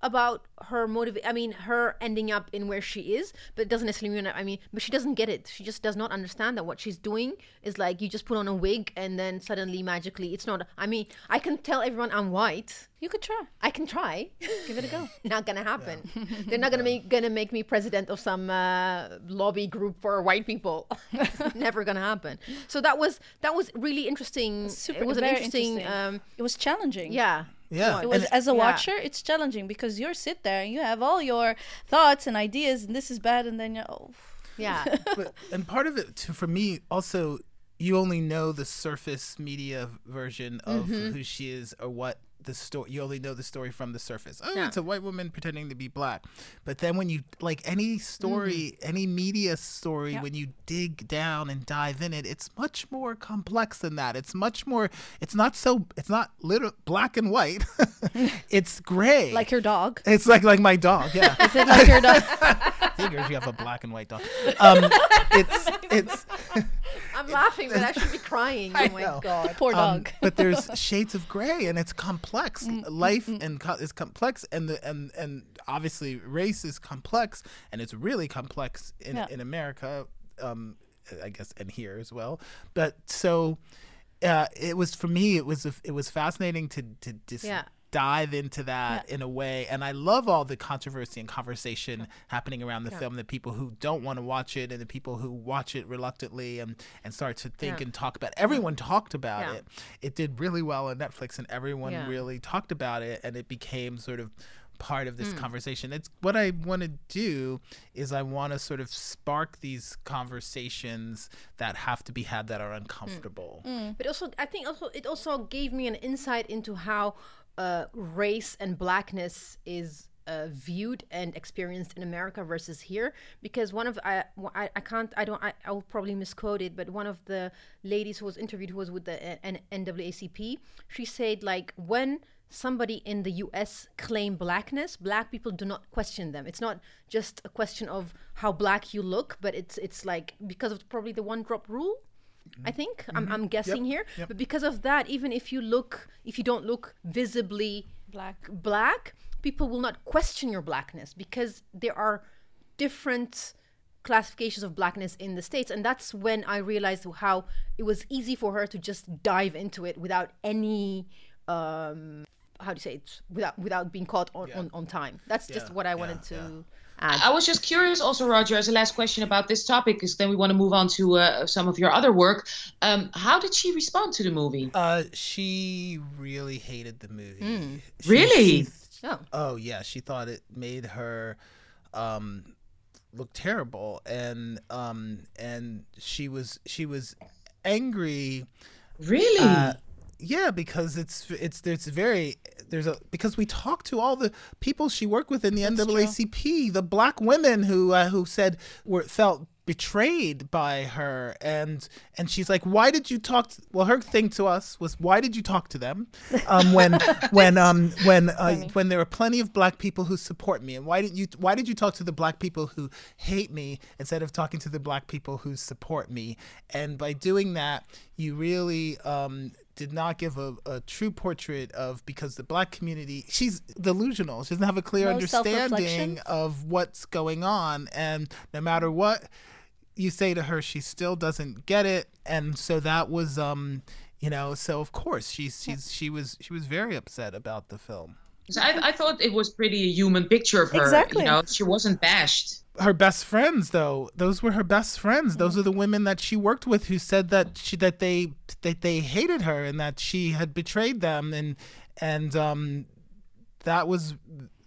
Speaker 2: about her motive i mean her ending up in where she is but it doesn't necessarily mean i mean but she doesn't get it she just does not understand that what she's doing is like you just put on a wig and then suddenly magically it's not i mean i can tell everyone i'm white
Speaker 4: You could try.
Speaker 2: i can try
Speaker 4: Give it a go. <laughs>
Speaker 2: not gonna happen <laughs> they're not gonna make gonna make me president of some uh, lobby group for white people It's <laughs> never gonna happen so that was that was really interesting
Speaker 4: Super,
Speaker 2: it was an interesting,
Speaker 4: interesting.
Speaker 2: um
Speaker 4: it was challenging.
Speaker 2: yeah
Speaker 3: Yeah,
Speaker 4: It was
Speaker 3: and-
Speaker 4: as a
Speaker 2: yeah.
Speaker 4: watcher, it's challenging because you sit there and you have all your thoughts and ideas, and this is bad, and then you're oh,
Speaker 2: yeah
Speaker 3: but, and part of it too, for me also you only know the surface media version of
Speaker 2: Mm-hmm.
Speaker 3: who she is or what the story you only know the story from the surface oh
Speaker 2: Yeah.
Speaker 3: it's a white woman pretending to be black but then when you like any story
Speaker 2: Mm-hmm.
Speaker 3: any media story when you dig down and dive in it it's much more complex than that it's much more it's not so it's not little black and white <laughs> <laughs> it's gray
Speaker 4: like your dog.
Speaker 3: it's like like my dog yeah <laughs>
Speaker 4: Is it like your dog?
Speaker 3: figures you have a black and white dog um it's it's
Speaker 2: i'm laughing but i should be crying <laughs> oh my
Speaker 3: know.
Speaker 2: god
Speaker 4: Poor
Speaker 3: Um,
Speaker 4: dog.
Speaker 3: but there's <laughs> shades of gray, and it's complex.
Speaker 2: Mm,
Speaker 3: Life and co- is complex, and the and and obviously race is complex, and it's really complex in
Speaker 4: Yeah.
Speaker 3: in America. Um, I guess, and here as well. But so, uh, it was for me. It was it was fascinating to to just
Speaker 2: Yeah.
Speaker 3: Dive into that in a way, and I love all the controversy and conversation happening around the film. The people who don't want to watch it, and the people who watch it reluctantly, and and start to think
Speaker 2: Yeah.
Speaker 3: and talk about. Everyone talked about
Speaker 2: Yeah.
Speaker 3: it. It did really well on Netflix, and everyone
Speaker 2: Yeah.
Speaker 3: really talked about it, and it became sort of part of this
Speaker 2: Hmm.
Speaker 3: conversation. It's what I want to do is I want to sort of spark these conversations that have to be had that are uncomfortable.
Speaker 2: but also i think also it also gave me an insight into how uh, race and blackness is uh, viewed and experienced in America versus here. Because one of I, I, I can't I don't I, I will probably misquote it but one of the ladies who was interviewed who was with the uh, N- NAACP she said like when somebody in the US claim blackness black people do not question them. It's not just a question of how black you look but it's it's like because of probably the one drop rule I think I'm, I'm guessing here, but because of that, even if you look, if you don't look visibly
Speaker 4: Black.
Speaker 2: black, people will not question your blackness because there are different classifications of blackness in the states, and that's when I realized how it was easy for her to just dive into it without any. Um, how do you say it? Without without being caught on, on, on time. That's just what I
Speaker 3: yeah,
Speaker 2: wanted to
Speaker 3: yeah.
Speaker 2: Add.
Speaker 1: I was just curious, also, Roger, as a last question about this topic, because then we want to move on to uh, some of your other work. Um, how did she respond to the movie?
Speaker 3: Uh, she really hated the movie. She-
Speaker 1: Really?
Speaker 3: she-
Speaker 2: Oh.
Speaker 3: oh yeah, she thought it made her um, look terrible, and um, and she was she was angry.
Speaker 1: Really?
Speaker 3: Uh, yeah, because it's it's there's very there's a because we talked to all the people she worked with in the NAACP, the black women who uh, who said were felt betrayed by her. And and she's like why did you talk to, well her thing to us was why did you talk to them um when <laughs> when um when uh, when there are plenty of black people who support me? And why didn't you why did you talk to the black people who hate me instead of talking to the black people who support me? And by doing that you really um did not give a, a true portrait of because the black community she's delusional she doesn't have a clear
Speaker 4: No
Speaker 3: understanding of what's going on and no matter what you say to her she still doesn't get it and so that was um you know so of course she's she's she was she was very upset about the film
Speaker 1: So I, I thought it was pretty a human picture of her.
Speaker 4: Exactly.
Speaker 1: You know, she wasn't bashed.
Speaker 3: Her best friends though. Those were her best friends. Those are the women that she worked with who said that she that they that they hated her and that she had betrayed them. And and um that was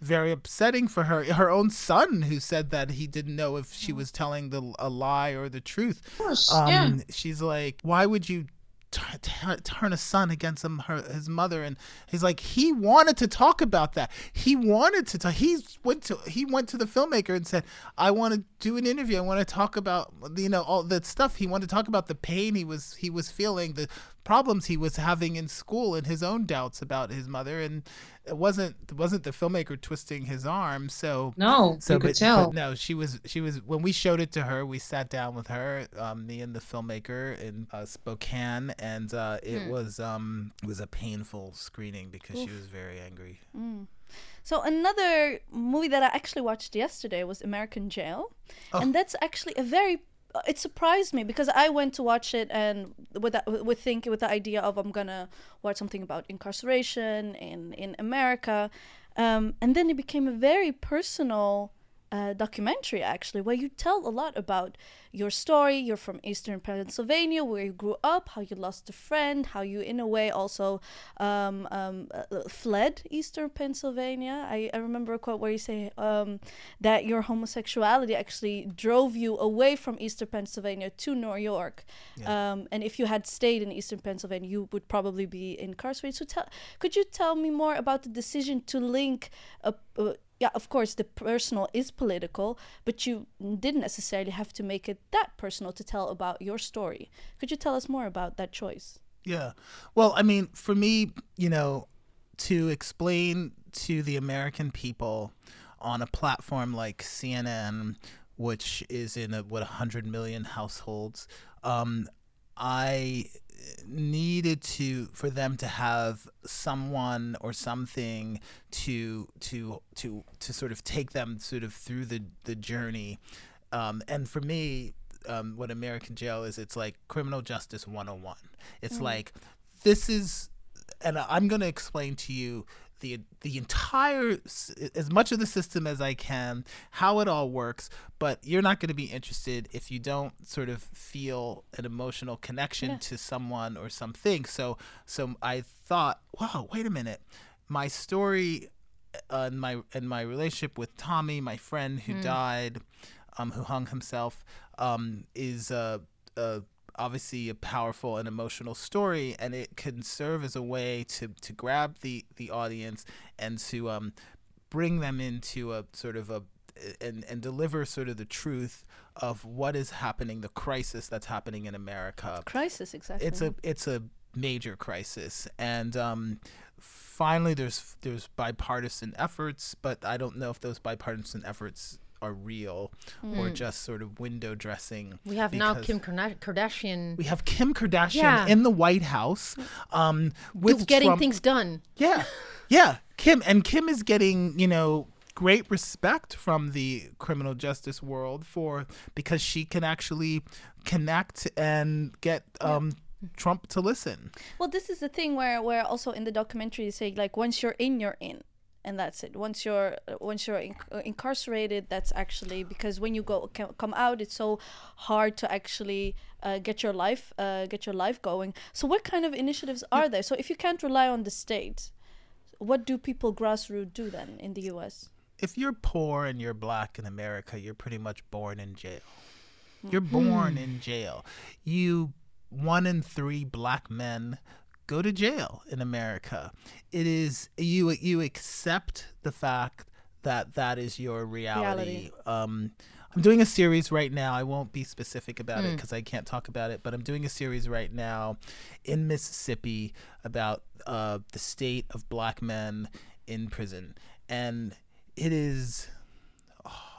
Speaker 3: very upsetting for her. Her own son who said that he didn't know if she was telling the a lie or the truth.
Speaker 1: Of course.
Speaker 3: um
Speaker 1: yeah.
Speaker 3: she's like why would you t- t- turn a son against him, her, his mother and he's like he wanted to talk about that. He wanted to talk he went to he went to the filmmaker and said i want to do an interview. I want to talk about you know all that stuff. He wanted to talk about the pain he was he was feeling the problems he was having in school and his own doubts about his mother and it wasn't it wasn't the filmmaker twisting his arm so
Speaker 1: No,
Speaker 3: so
Speaker 1: you could
Speaker 3: but,
Speaker 1: tell.
Speaker 3: but no she was she was when we showed it to her we sat down with her um, me and the filmmaker in uh, spokane and uh, it
Speaker 1: Hmm.
Speaker 3: was um it was a painful screening because she was very angry
Speaker 4: So another movie that I actually watched yesterday was American Jail, and that's actually a very. It surprised me because I went to watch it and with that, with think with the idea of I'm gonna watch something about incarceration in in America, um, and then it became a very personal uh, documentary actually where you tell a lot about your story. You're from eastern pennsylvania where you grew up how you lost a friend how you in a way also um, um, uh, fled eastern pennsylvania. I, I remember a quote where you say um, that your homosexuality actually drove you away from eastern pennsylvania to new york. Um, and if you had stayed in eastern pennsylvania you would probably be incarcerated. So tell, could you tell me more about the decision to link a, uh, yeah, of course, the personal is political, but you didn't necessarily have to make it that personal to tell about your story. Could you tell us more about that choice?
Speaker 3: Yeah. Well, I mean, for me, you know, to explain to the American people on a platform like CNN, which is in a, what 100 million households, um, I needed to for them to have someone or something to to to to sort of take them sort of through the the journey. Um, and for me um, what american jail is it's like criminal justice 101 it's like this is and i'm going to explain to you the the entire as much of the system as I can, how it all works, but you're not going to be interested if you don't sort of feel an emotional connection to someone or something. So so I thought, wow, wait a minute. My story uh, and my and my relationship with Tommy, my friend who died, um, who hung himself, um, is uh, uh, obviously a powerful and emotional story, and it can serve as a way to to grab the the audience and to um, bring them into a sort of a and, and deliver sort of the truth of what is happening, the crisis that's happening in America
Speaker 4: Crisis, exactly.
Speaker 3: it's a it's a major crisis and um finally there's there's bipartisan efforts but i don't know if those bipartisan efforts are real or just sort of window dressing
Speaker 2: We have now Kim Kardashian
Speaker 3: we have kim kardashian
Speaker 2: Yeah.
Speaker 3: in the white house um with
Speaker 2: getting
Speaker 3: Trump-
Speaker 2: things done.
Speaker 3: yeah. Yeah. Kim and kim is getting you know great respect from the criminal justice world for because she can actually connect and get um trump to listen.
Speaker 4: Well, this is the thing where, where also in the documentary you say like once you're in, you're in, and that's it. Once you're once you're in, uh, incarcerated, that's actually because when you go ca- come out, it's so hard to actually uh, get your life uh, get your life going. So what kind of initiatives are there? So if you can't rely on the state, what do people grassroots do then in the U.S.?
Speaker 3: if you're poor and you're black in America, you're pretty much born in jail. You're born in jail. You one in three black men go to jail in America. It is you you accept the fact that that is your reality.
Speaker 4: Reality.
Speaker 3: Um, I'm doing a series right now. I won't be specific about it because I can't talk about it, but I'm doing a series right now in Mississippi about uh, the state of black men in prison, and it is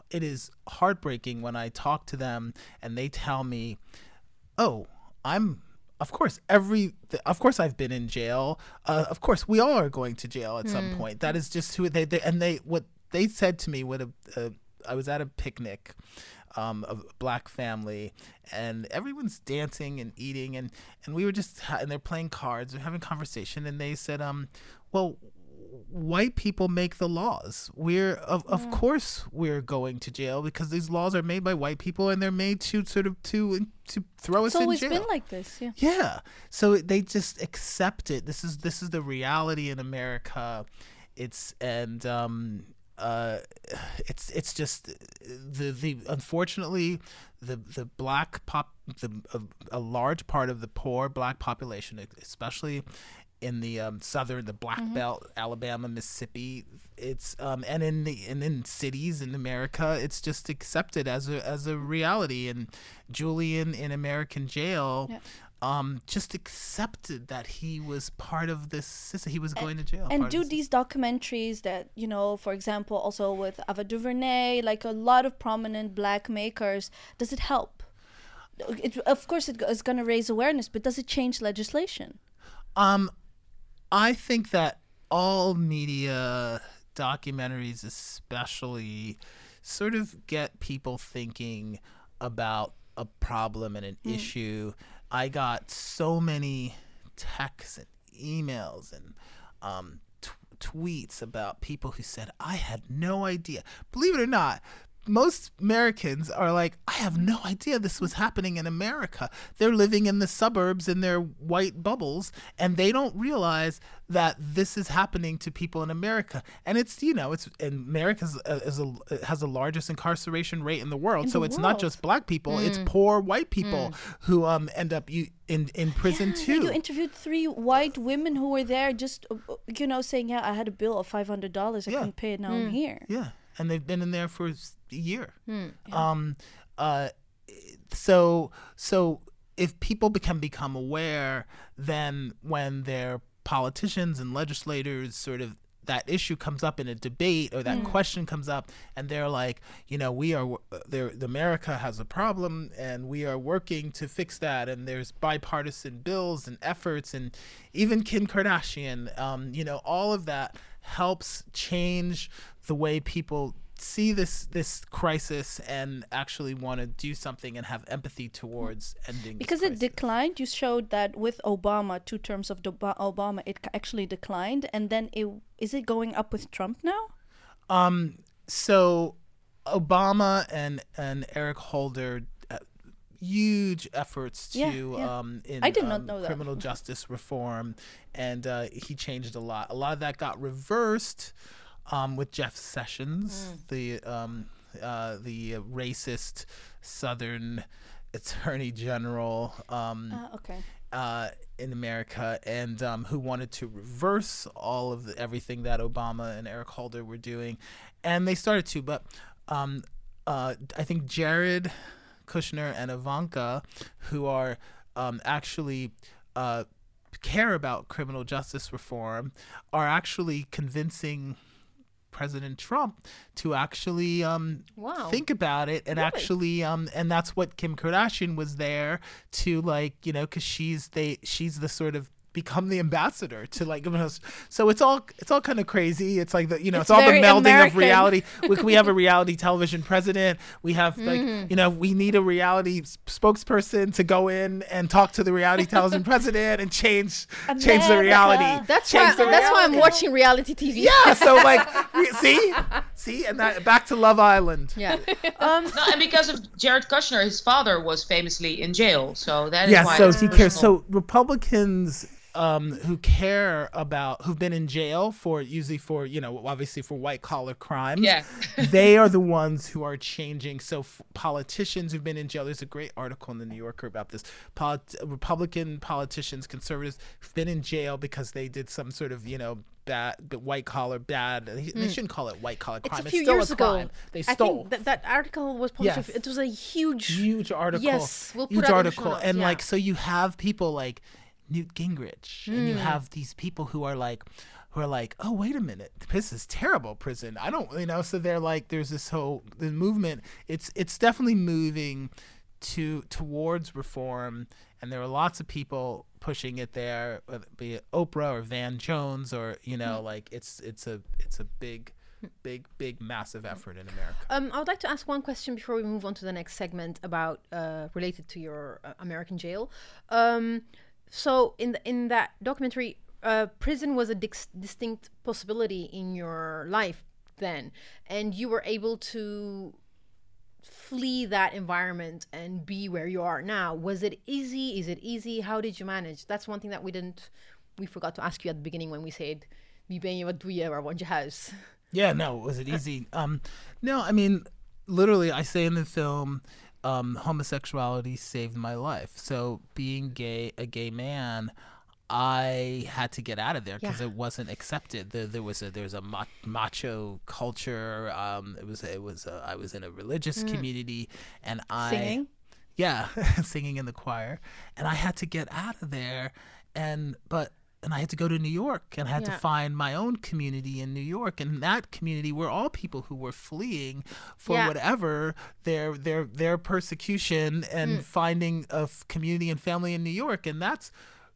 Speaker 3: it is heartbreaking when I talk to them and they tell me, "Oh, I'm." Of course, every of course I've been in jail. Uh, of course, we all are going to jail at some point. That is just who they, they and they what they said to me. What a, a I was at a picnic, um, of a black family, and everyone's dancing and eating, and and we were just ha- and they're playing cards, they're having conversation, and they said, um, well, white people make the laws. We're of of course we're going to jail because these laws are made by white people, and they're made to sort of to to throw us in jail.
Speaker 4: It's always been like this. Yeah.
Speaker 3: Yeah. So they just accept it. This is this is the reality in America. It's and um uh it's it's just the the unfortunately the the black pop the a, a large part of the poor black population especially in the um, southern the black belt alabama mississippi it's um and in the and in cities in america it's just accepted as a as a reality. And julian in american jail um just accepted that he was part of this system he was going to jail
Speaker 4: and do these documentaries that you know for example also with ava duvernay like a lot of prominent black makers does it help? It, of course it is going to raise awareness but does it change legislation?
Speaker 3: Um, I think that all media documentaries, especially, sort of get people thinking about a problem and an issue. I got so many texts and emails and um, t- tweets about people who said, I had no idea. Believe it or not, most Americans are like, I have no idea this was happening in America. They're living in the suburbs in their white bubbles, and they don't realize that this is happening to people in America. And it's you know, it's and America is a, is a, has the largest incarceration rate in the world. so
Speaker 4: the
Speaker 3: it's not just black people; it's poor white people who um end up you in in prison
Speaker 4: Yeah,
Speaker 3: too.
Speaker 4: you interviewed three white women who were there just uh, uh, you know saying yeah i had a bill of $500 i
Speaker 3: Yeah.
Speaker 4: couldn't pay it now i'm here
Speaker 3: Yeah, and they've been in there for a year. Um, uh, so so if people become become aware, then when their politicians and legislators sort of that issue comes up in a debate or that question comes up and they're like you know we are there america has a problem and we are working to fix that and there's bipartisan bills and efforts and even kim kardashian um, you know all of that helps change the way people see this this crisis and actually want to do something and have empathy towards ending this
Speaker 4: because it declined you showed that with obama two terms of obama it actually declined and then it is it going up with trump now
Speaker 3: Um, so Obama and and Eric Holder, uh, huge efforts to
Speaker 4: Yeah, yeah.
Speaker 3: um in
Speaker 4: I did not
Speaker 3: um,
Speaker 4: know that.
Speaker 3: criminal justice reform, and uh, he changed a lot. A lot of that got reversed um, with Jeff Sessions,
Speaker 4: Mm.
Speaker 3: the um uh, the racist Southern Attorney General. Um,
Speaker 4: uh, okay
Speaker 3: uh, in America and um, who wanted to reverse all of the, everything that Obama and Eric Holder were doing, and they started to. But um, uh, I think Jared Kushner and Ivanka, who are um, actually uh, care about criminal justice reform, are actually convincing. President Trump to actually um,
Speaker 2: Wow.
Speaker 3: think about it and actually um and that's what Kim Kardashian was there to like you know because she's they she's the sort of become the ambassador to like you know, so it's all it's all kind of crazy it's like the you know it's,
Speaker 4: It's
Speaker 3: all the melding
Speaker 4: American.
Speaker 3: of reality we, we have a <laughs> reality television president we have like
Speaker 4: Mm-hmm.
Speaker 3: you know we need a reality spokesperson to go in and talk to the reality television <laughs> president and change change the reality
Speaker 2: That's why.
Speaker 3: change the
Speaker 2: That's why I'm watching reality TV.
Speaker 3: yeah so like <laughs> see see and that back to Love Island
Speaker 2: Yeah. Um.
Speaker 1: No, and because of Jared Kushner, his father was famously in jail, so that is
Speaker 3: yeah
Speaker 1: why.
Speaker 3: so he cares so republicans um, who care about who've been in jail for usually for you know obviously for white collar crimes.
Speaker 1: Yeah. <laughs>
Speaker 3: they are the ones who are changing. So f- politicians who've been in jail. There's a great article in the New Yorker about this. Polit- Republican politicians, conservatives who've been in jail because they did some sort of you know bad, white collar bad. They, they shouldn't call it white collar
Speaker 2: Mm. It's a few
Speaker 3: still
Speaker 2: years
Speaker 3: a
Speaker 2: ago.
Speaker 3: crime. They
Speaker 2: I
Speaker 3: stole.
Speaker 2: think that, that article was published.
Speaker 3: Yes.
Speaker 2: It was a huge.
Speaker 3: huge article.
Speaker 2: Yes, we'll put
Speaker 3: huge
Speaker 2: that in the
Speaker 3: article, and
Speaker 2: yeah.
Speaker 3: like so you have people like Newt Gingrich, and
Speaker 2: Hmm.
Speaker 3: you have these people who are like, who are like, oh wait a minute, this is terrible prison. I don't, you know. So they're like, there's this whole the movement. It's it's definitely moving to towards reform, and there are lots of people pushing it there, whether it be it Oprah or Van Jones or you
Speaker 2: Hmm.
Speaker 3: know, like it's it's a it's a big, big, big, massive effort in America.
Speaker 2: Um, I would like to ask one question before we move on to the next segment about uh, related to your uh, American jail. Um, so in the, in that documentary, uh, prison was a dis- distinct possibility in your life then, and you were able to flee that environment and be where you are now. Was it easy? Is it easy? How did you manage? That's one thing that we didn't, we forgot to ask you at the beginning when we said?
Speaker 3: Yeah, no, was it easy? Um, no, I mean, literally, I say in the film, um, homosexuality saved my life. So being gay, a gay man, I had to get out of there because
Speaker 2: Yeah.
Speaker 3: it wasn't accepted. There, there was a there was a macho culture. Um, it was it was a, I was in a religious community, and I
Speaker 4: Singing?
Speaker 3: yeah, <laughs> singing in the choir, and I had to get out of there, and but and I had to go to New York, and I had
Speaker 2: Yeah.
Speaker 3: to find my own community in New York, and that community were all people who were fleeing for
Speaker 2: Yeah.
Speaker 3: whatever their their their persecution and
Speaker 2: Mm.
Speaker 3: finding a f- community and family in New York, and that's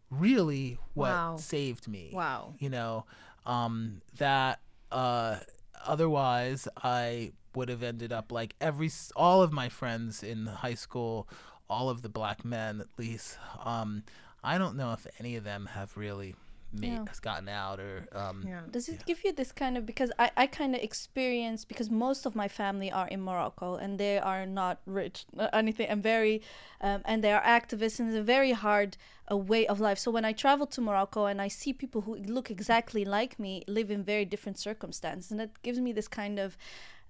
Speaker 3: really what
Speaker 2: Wow.
Speaker 3: saved me.
Speaker 2: Wow.
Speaker 3: you know, um, that uh, otherwise I would have ended up like every all of my friends in high school, all of the black men at least. Um, I don't know if any of them have really made,
Speaker 4: Yeah.
Speaker 3: has gotten out or um,
Speaker 2: Yeah.
Speaker 4: Does it give you this kind of because I, I kind of experience because most of my family are in Morocco and they are not rich uh, anything and very um, and they are activists and it's a very hard uh, way of life. So when I travel to Morocco and I see people who look exactly like me live in very different circumstances and that gives me this kind of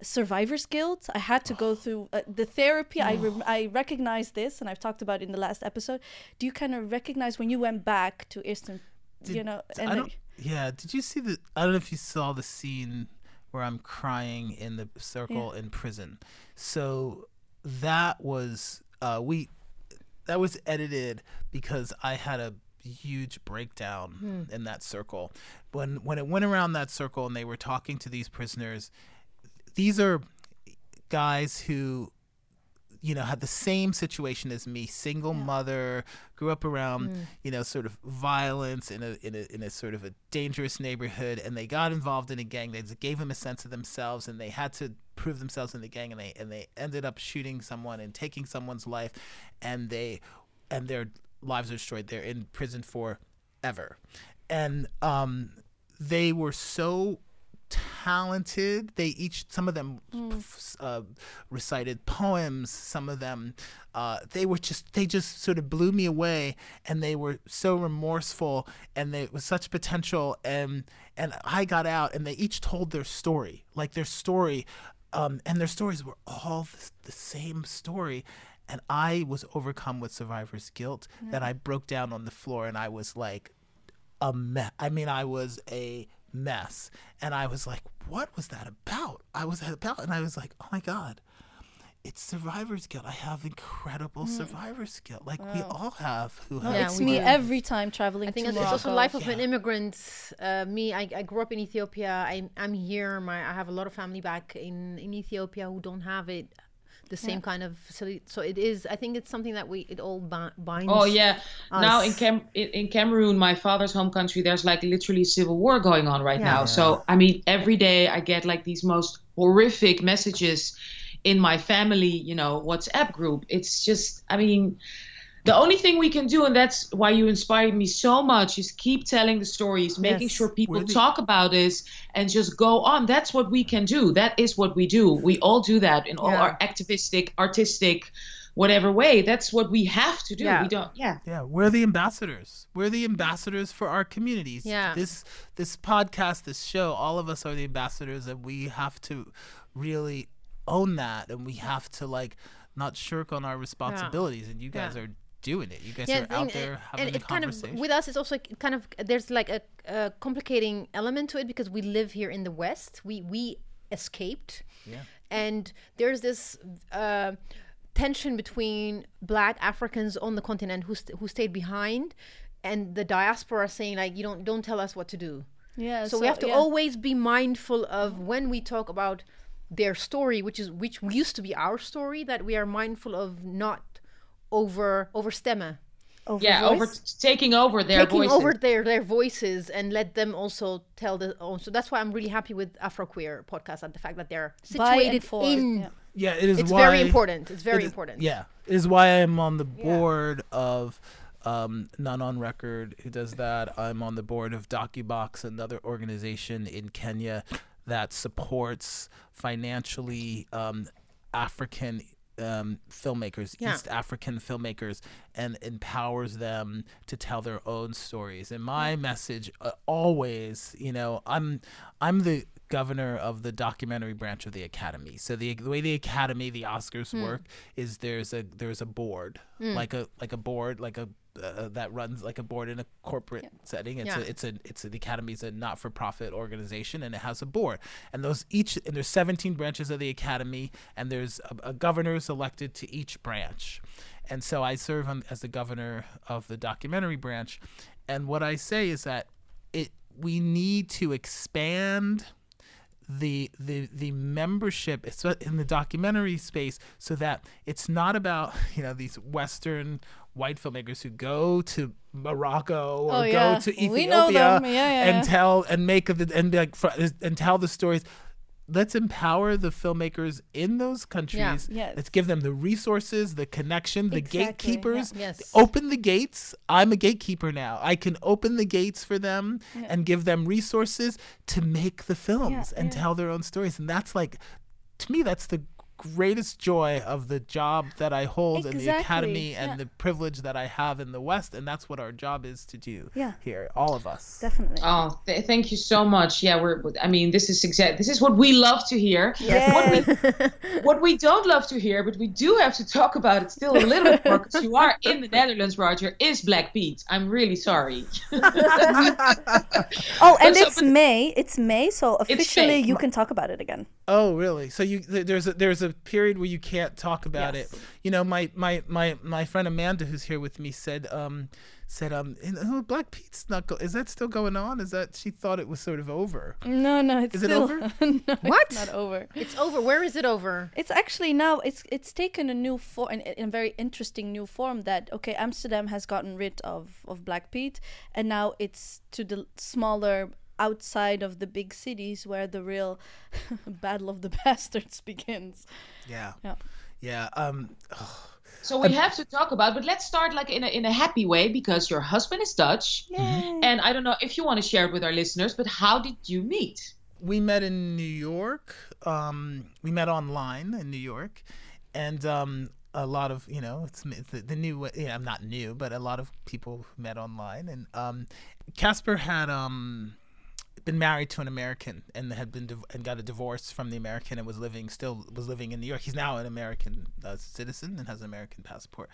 Speaker 4: survivor's guilt. I had to go <sighs> through uh, the therapy. I re- <sighs> I recognize this and I've talked about it in the last episode. Do you kind of recognize when you went back to Eastern, you
Speaker 3: Did-
Speaker 4: know,
Speaker 3: I don't, yeah, did you see the? I don't know if you saw the scene where I'm crying in the circle in prison. So that was uh, we that was edited because I had a huge breakdown in that circle. When when it went around that circle and they were talking to these prisoners, these are guys who you know had the same situation as me single mother grew up around you know sort of violence in a, in a in a sort of a dangerous neighborhood and they got involved in a gang. They just gave them a sense of themselves and they had to prove themselves in the gang and they and they ended up shooting someone and taking someone's life and they and their lives are destroyed. They're in prison forever. And um they were so talented. They each, some of them f- uh, recited poems. Some of them, uh, they were just, they just sort of blew me away, and they were so remorseful, and they was such potential. And and I got out, and they each told their story, like their story, um, and their stories were all the, the same story. And I was overcome with survivor's guilt that I broke down on the floor, and I was like, a mess. I mean, I was a mess. And I was like, what was that about? I was about, and I was like, oh my God, it's survivor's guilt. I have incredible survivor's guilt, like we all have who have.
Speaker 2: Yeah,
Speaker 4: it's me
Speaker 2: do.
Speaker 4: every time traveling
Speaker 2: I think
Speaker 4: to
Speaker 2: it's also life of an immigrant. Uh, me, I, I grew up in Ethiopia. I, I'm here. My I have a lot of family back in, in Ethiopia who don't have it, the same kind of facility. So it is. I think it's something that we it all bi- binds.
Speaker 1: Oh yeah. Now in. Cam in, in Cameroon, my father's home country, there's like literally civil war going on right
Speaker 2: Yeah.
Speaker 1: now. So I mean, every day I get like these most horrific messages in my family, you know, WhatsApp group. It's just, I mean, the only thing we can do, and that's why you inspired me so much, is keep telling the stories, making
Speaker 2: Yes.
Speaker 1: sure people
Speaker 3: We're
Speaker 1: talk about this, and just go on. That's what we can do. That is what we do. We all do that in all our activistic, artistic whatever way. That's what we have to do.
Speaker 2: Yeah.
Speaker 1: We don't. Yeah.
Speaker 3: Yeah, we're the ambassadors. We're the ambassadors for our communities.
Speaker 2: Yeah.
Speaker 3: This this podcast, this show, all of us are the ambassadors and we have to really own that and we have to like not shirk on our responsibilities and you guys
Speaker 2: Yeah.
Speaker 3: are doing it. You guys
Speaker 2: yeah,
Speaker 3: are
Speaker 2: thing-
Speaker 3: out there having
Speaker 2: and
Speaker 3: the
Speaker 2: it kind of with us it's also like, kind of there's like a, a complicating element to it because we live here in the west we we escaped
Speaker 3: Yeah.
Speaker 2: and there's this uh, tension between black africans on the continent who, st- who stayed behind and the diaspora saying like you don't don't tell us what to do
Speaker 4: Yeah.
Speaker 2: so, we have to
Speaker 4: yeah.
Speaker 2: always be mindful of when we talk about their story which is which used to be our story that we are mindful of not over overstemmen
Speaker 4: Over
Speaker 1: Yeah. Over taking over their voices.
Speaker 2: taking
Speaker 1: voices.
Speaker 2: over their their voices and let them also tell the own. So that's why I'm really happy with Afro Queer podcast and the fact that they're situated
Speaker 4: for,
Speaker 2: in.
Speaker 4: yeah.
Speaker 3: yeah, it is
Speaker 2: It's
Speaker 3: why
Speaker 2: very important. It's very
Speaker 3: it is-
Speaker 2: important.
Speaker 3: Yeah, it is why I'm on the board of um, None on Record, who does that. I'm on the board of DocuBox, another organization in Kenya that supports financially um, African um, filmmakers,
Speaker 2: Yeah.
Speaker 3: East African filmmakers, and empowers them to tell their own stories. And my message uh, always, you know, I'm I'm the governor of the documentary branch of the academy. So the, the way the academy, the Oscars
Speaker 2: Hmm.
Speaker 3: work is there's a there's a board, like a like a board, like a uh, that runs like a board in a corporate setting. It's
Speaker 2: Yeah.
Speaker 3: a it's a it's a, the academy is a not for profit organization and it has a board. And those each and there's 17 branches of the academy and there's a, a governor is elected to each branch. And so I serve on, as the governor of the documentary branch. And what I say is that it we need to expand the the the membership in the documentary space so that it's not about <laughs> you know these western white filmmakers who go to Morocco or
Speaker 4: Oh,
Speaker 3: go
Speaker 4: yeah.
Speaker 3: to
Speaker 4: We
Speaker 3: Ethiopia.
Speaker 4: Yeah, yeah,
Speaker 3: and tell and make of the and like and tell the stories let's empower the filmmakers in those countries
Speaker 4: Yes.
Speaker 3: let's give them the resources the connection the
Speaker 4: Exactly, yeah.
Speaker 3: gatekeepers
Speaker 2: Yes.
Speaker 3: open the gates. I'm a gatekeeper now. I can open the gates for them and give them resources to make the films and
Speaker 4: yeah.
Speaker 3: tell their own stories. And that's like, to me, that's the greatest joy of the job that I hold in the
Speaker 4: Exactly,
Speaker 3: academy and
Speaker 4: yeah.
Speaker 3: the privilege that I have in the West. And that's what our job is to do
Speaker 4: Yeah.
Speaker 3: here, all of us.
Speaker 4: Definitely.
Speaker 1: Oh, th- thank you so much. Yeah, we're. I mean, this is exact. This is what we love to hear.
Speaker 4: Yes.
Speaker 1: What we <laughs> what we don't love to hear, but we do have to talk about it still a little bit more because you are in the Netherlands, Roger. Is Black Pete? I'm really sorry. <laughs>
Speaker 4: Oh, and
Speaker 1: so-
Speaker 4: it's May. It's May, so officially
Speaker 1: May.
Speaker 4: you can talk about it again.
Speaker 3: Oh, really? So you there's a there's a period where you can't talk about
Speaker 2: Yes.
Speaker 3: it. You know, my my my my friend Amanda, who's here with me, said um said um oh, Black Pete's not go- is that still going on? Is that she thought it was sort of over?
Speaker 4: No, no, it's
Speaker 3: Is it over? <laughs>
Speaker 4: no,
Speaker 2: What?
Speaker 4: It's not over.
Speaker 2: It's over. Where is it over?
Speaker 4: It's actually now it's it's taken a new form, in, in a very interesting new form. That okay, Amsterdam has gotten rid of of Black Pete, and now it's to the smaller outside of the big cities where the real <laughs> battle of the <laughs> bastards begins.
Speaker 3: Yeah.
Speaker 4: Yeah.
Speaker 3: Yeah. Um.
Speaker 1: So we have to talk about, but let's start like in a in a happy way because your husband is Dutch,
Speaker 4: Yay.
Speaker 1: and I don't know if you want to share it with our listeners, but how did you meet?
Speaker 3: we met in New York. Um, we met online in New York, and um, a lot of you know it's, it's the, the new way. Yeah, I'm not new, but a lot of people met online. And um, Casper had um, been married to an American and had been div- and got a divorce from the American and was living still was living in New York. He's now an American uh, citizen and has an American passport.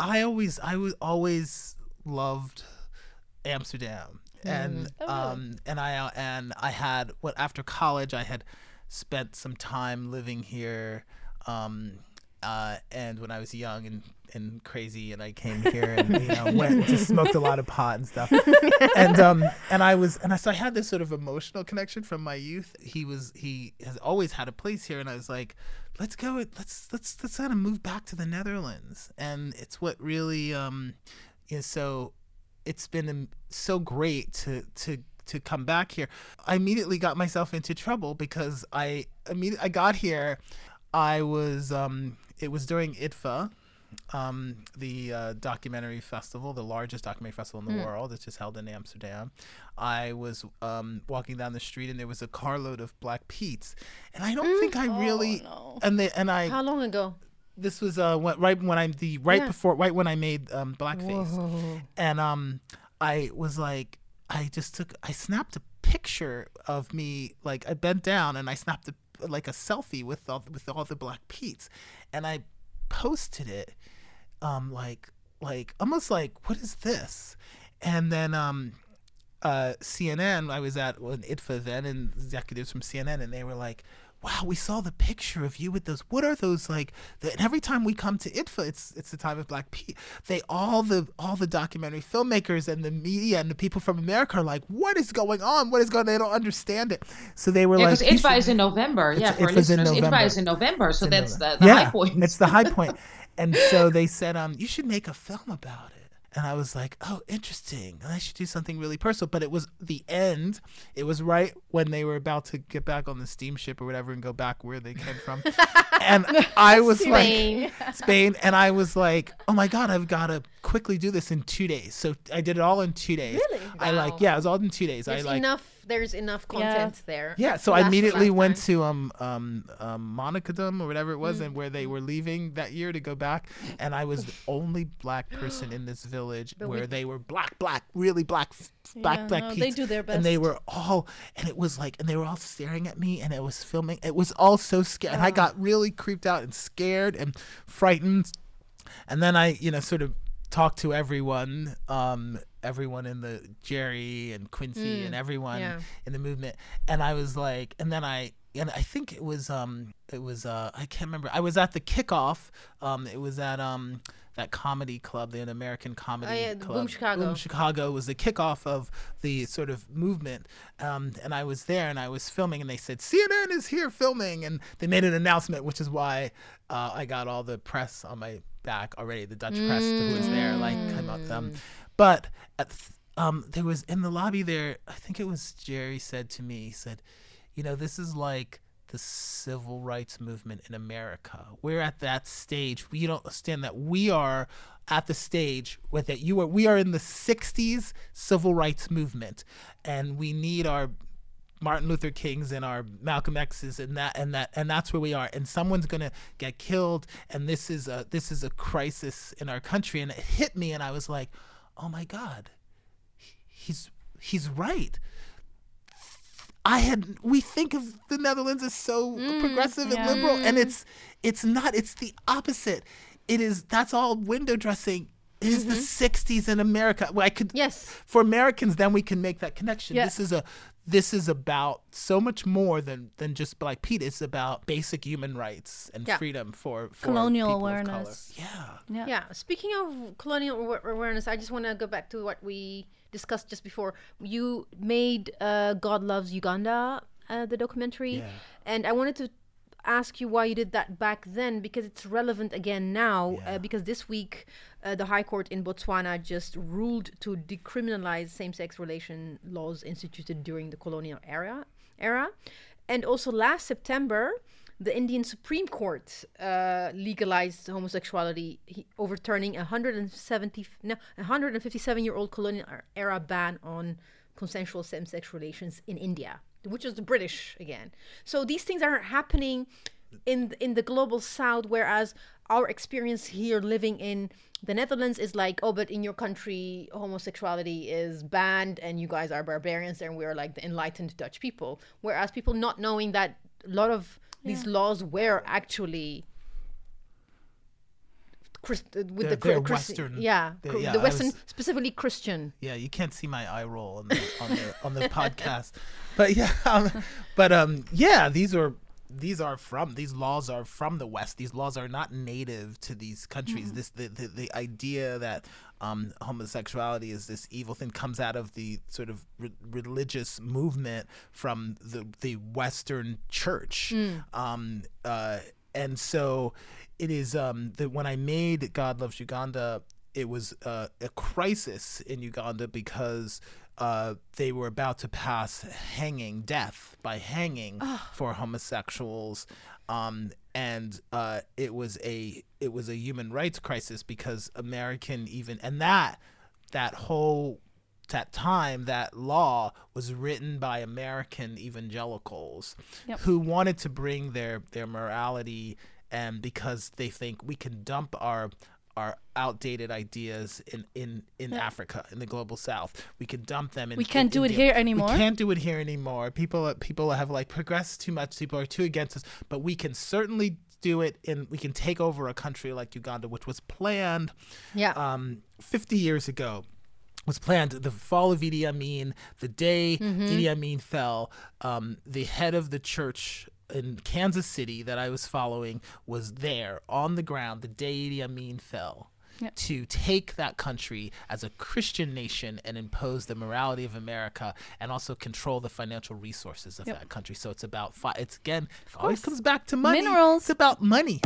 Speaker 3: I always I was always loved Amsterdam and
Speaker 4: Oh,
Speaker 3: um and I uh, and I had what after college I had spent some time living here um uh and when I was young and and crazy and I came here and you know went and just smoked a lot of pot and stuff <laughs> and um and I was and I so I had this sort of emotional connection from my youth he was he has always had a place here and I was like let's go let's let's let's kind of move back to the Netherlands and it's what really um is so it's been um, so great to to to come back here. I immediately got myself into trouble because I immediately I got here. I was um, it was during IDFA, um, the uh, documentary festival, the largest documentary festival in the world. It's just held in Amsterdam. I was um, walking down the street and there was a carload of Black Pete's, and I don't think I really
Speaker 4: no.
Speaker 3: and they and I
Speaker 2: How long ago?
Speaker 3: this was uh when, right when I'm the right
Speaker 2: Yeah.
Speaker 3: before right when I made um blackface,
Speaker 2: Whoa.
Speaker 3: and um I was like I just took I snapped a picture of me like I bent down and I snapped a, like a selfie with all with all the black Pete's, and I posted it um like like almost like what is this? And then um uh cnn i was at an IDFA then and executives from cnn and they were like wow we saw the picture of you with those what are those like the, and every time we come to IDFA it's it's the time of black pete they all the all the documentary filmmakers and the media and the people from america are like what is going on what is going they don't understand it so they were
Speaker 1: Yeah,
Speaker 3: like
Speaker 1: because
Speaker 3: "You
Speaker 1: IDFA
Speaker 3: should-
Speaker 1: is in November. yeah,
Speaker 3: It's-
Speaker 1: for our
Speaker 3: IDFA's in
Speaker 1: listeners,
Speaker 3: November.
Speaker 1: IDFA is in November, so
Speaker 3: in
Speaker 1: that's the,
Speaker 3: November.
Speaker 1: the
Speaker 3: yeah,
Speaker 1: high point.
Speaker 3: It's the high <laughs> point. And so they said, um, you should make a film about it. And I was like, oh, interesting. I should do something really personal. But it was the end. It was right when they were about to get back on the steamship or whatever and go back where they came from. <laughs> and I was
Speaker 2: Spain.
Speaker 3: like, <laughs> Spain. And I was like, oh my God, I've got to quickly do this in two days. So I did it all in two days.
Speaker 4: Really?
Speaker 3: I like, yeah, it was all in two days.
Speaker 2: There's
Speaker 3: I like,
Speaker 2: enough. There's enough
Speaker 4: Yeah.
Speaker 2: content there.
Speaker 3: yeah, so I immediately went
Speaker 2: lifetime.
Speaker 3: to um um um Monnickendam or whatever it was,
Speaker 2: Mm.
Speaker 3: and where they were leaving that year to go back, and I was the <laughs> only black person in this village
Speaker 2: But
Speaker 3: where
Speaker 2: we-
Speaker 3: they were black, black, really black, black,
Speaker 4: Yeah,
Speaker 3: black.
Speaker 4: no, they do their best,
Speaker 3: and they were all, and it was like, and they were all staring at me, and it was filming. It was all so scary, and I got really creeped out and scared and frightened, and then I, you know, sort of talked to everyone, um, everyone in the Jerry and Quinsy and everyone
Speaker 2: yeah.
Speaker 3: in the movement. And i was like and then i and i think it was um it was uh i can't remember. I was at the kickoff um it was at um that comedy club the american comedy
Speaker 2: Oh, yeah,
Speaker 3: club.
Speaker 2: Boom Chicago.
Speaker 3: boom chicago was the kickoff of the sort of movement. Um and i was there and i was filming and they said cnn is here filming. And they made an announcement which is why uh, i got all the press on my back already the dutch press who was there like came up um but th- um, there was in the lobby there. I think it was Jerry said to me. He said, "You know, this is like the civil rights movement in America. We're at that stage. We don't understand that we are at the stage with it. you are. We are in the '60s civil rights movement, and we need our." Martin Luther King's and our Malcolm X's and that and that and that's where we are and someone's gonna get killed and this is a this is a crisis in our country and it hit me and I was like oh my god he's he's right. I had we think of the netherlands as so mm, progressive and liberal and it's it's not it's the opposite. It is that's all window dressing. It is the mm-hmm. 60s in america. Well, i could
Speaker 2: Yes.
Speaker 3: for americans then we can make that connection.
Speaker 4: Yeah.
Speaker 3: this is a this is about so much more than than just black pete it's about basic human rights and
Speaker 2: Yeah.
Speaker 3: freedom for, for
Speaker 4: Colonial
Speaker 3: people of color.
Speaker 4: awareness.
Speaker 3: yeah
Speaker 4: Yeah.
Speaker 2: Yeah. Speaking of colonial awareness, I just want to go back to what we discussed just before. You made uh, "God Loves Uganda" uh, the documentary,
Speaker 3: Yeah.
Speaker 2: and I wanted to ask you why you did that back then because it's relevant again now. Uh, because this week, uh, the High Court in Botswana just ruled to decriminalize same-sex relation laws instituted during the colonial era. Era, and also last September the Indian Supreme Court uh, legalized homosexuality, he, overturning a 170 no 157 year old colonial er- era ban on consensual same-sex relations in India, which is the British again. So these things are happening in in the global south, whereas our experience here living in the Netherlands is like, oh, but in your country, homosexuality is banned, and you guys are barbarians, and we're like the enlightened Dutch people. Whereas people not knowing that a lot of these laws were actually Christ, uh, with
Speaker 3: They're-
Speaker 2: the
Speaker 3: they're
Speaker 2: Chris-
Speaker 3: Western.
Speaker 2: yeah,
Speaker 3: yeah,
Speaker 2: the Western,
Speaker 3: was-
Speaker 2: specifically Christian.
Speaker 3: Yeah, you can't see my eye roll on the on the, on the <laughs> podcast, but yeah, <laughs> um, but um, yeah, these are these are from these laws are from the West. These laws are not native to these countries. This the, the the idea that um, homosexuality is this evil thing comes out of the sort of re- religious movement from the the Western Church, um, uh, and so it is um, that when I made God Loves Uganda, it was uh, a crisis in Uganda because uh, they were about to pass hanging death by hanging for homosexuals, um, and uh, it was a it was a human rights crisis because American even and that that whole that time that law was written by American evangelicals
Speaker 4: Yep.
Speaker 3: who wanted to bring their their morality and because they think we can dump our our outdated ideas in in in Africa in the global south. We can dump them in
Speaker 4: We can't
Speaker 3: in
Speaker 4: do it here anymore?
Speaker 3: we can't do it here anymore. People people have like progressed too much. People are too against us. But we can certainly do it in we can take over a country like Uganda which was planned
Speaker 2: Yeah.
Speaker 3: um, 50 years ago. Was planned the fall of Idi Amin, the day Idi Amin fell, um, the head of the church in Kansas City that I was following was there on the ground the day Idi Amin fell. To take that country as a Christian nation and impose the morality of America and also control the financial resources of that country. So it's about, fi- it's again, it always comes back to money.
Speaker 4: Minerals.
Speaker 3: It's about money.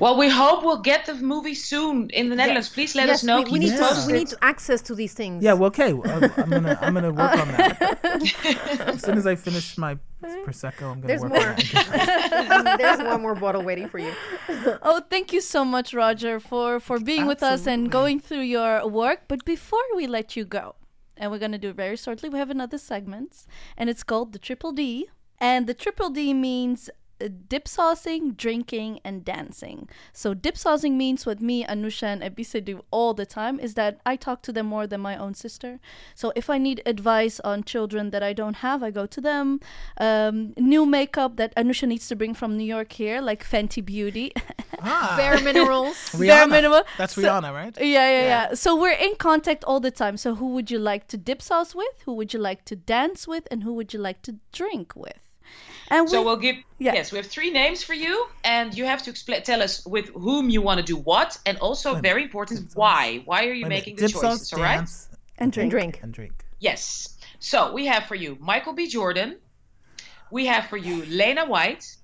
Speaker 1: Well, we hope we'll get the movie soon in the Netherlands. Please let
Speaker 2: yes,
Speaker 1: us know.
Speaker 2: We, we need
Speaker 1: us
Speaker 3: Yeah.
Speaker 2: to, we need access to these things.
Speaker 3: Yeah, well, okay. I'm, I'm gonna I'm gonna work on that. <laughs> as soon as I finish my prosecco, I'm gonna
Speaker 2: There's
Speaker 3: work
Speaker 2: more.
Speaker 3: on that. <laughs>
Speaker 2: There's one more bottle waiting for you. <laughs>
Speaker 4: Oh, thank you so much, Roger, for for being with us and going through your work. But before we let you go, and we're gonna do it very shortly, we have another segment, and it's called the Triple D. And the Triple D means dip saucing, drinking, and dancing. So dip saucing means what me, Anousha, and Ebissé do all the time is that I talk to them more than my own sister. So if I need advice on children that I don't have, I go to them. Um, new makeup that Anousha needs to bring from New York here, like Fenty Beauty.
Speaker 3: Ah, <laughs>
Speaker 2: Bare minerals. <laughs>
Speaker 3: Rihanna.
Speaker 4: minimum.
Speaker 3: That's
Speaker 4: So-
Speaker 3: Rihanna, right?
Speaker 4: Yeah, yeah, yeah, So we're in contact all the time. So who would you like to dip sauce with? Who would you like to dance with? And who would you like to drink with? And
Speaker 1: So
Speaker 4: we-
Speaker 1: we'll give
Speaker 4: Yeah.
Speaker 1: yes, we have three names for you, and you have to explain tell us with whom you want to do what, and also very important why. Why are you
Speaker 3: Wait
Speaker 1: making the
Speaker 3: Dip
Speaker 1: choices? All right?
Speaker 3: dance,
Speaker 4: and drink.
Speaker 2: and drink.
Speaker 3: and drink.
Speaker 1: Yes. So we have for you Michael B. Jordan, we have for you Lena Waithe,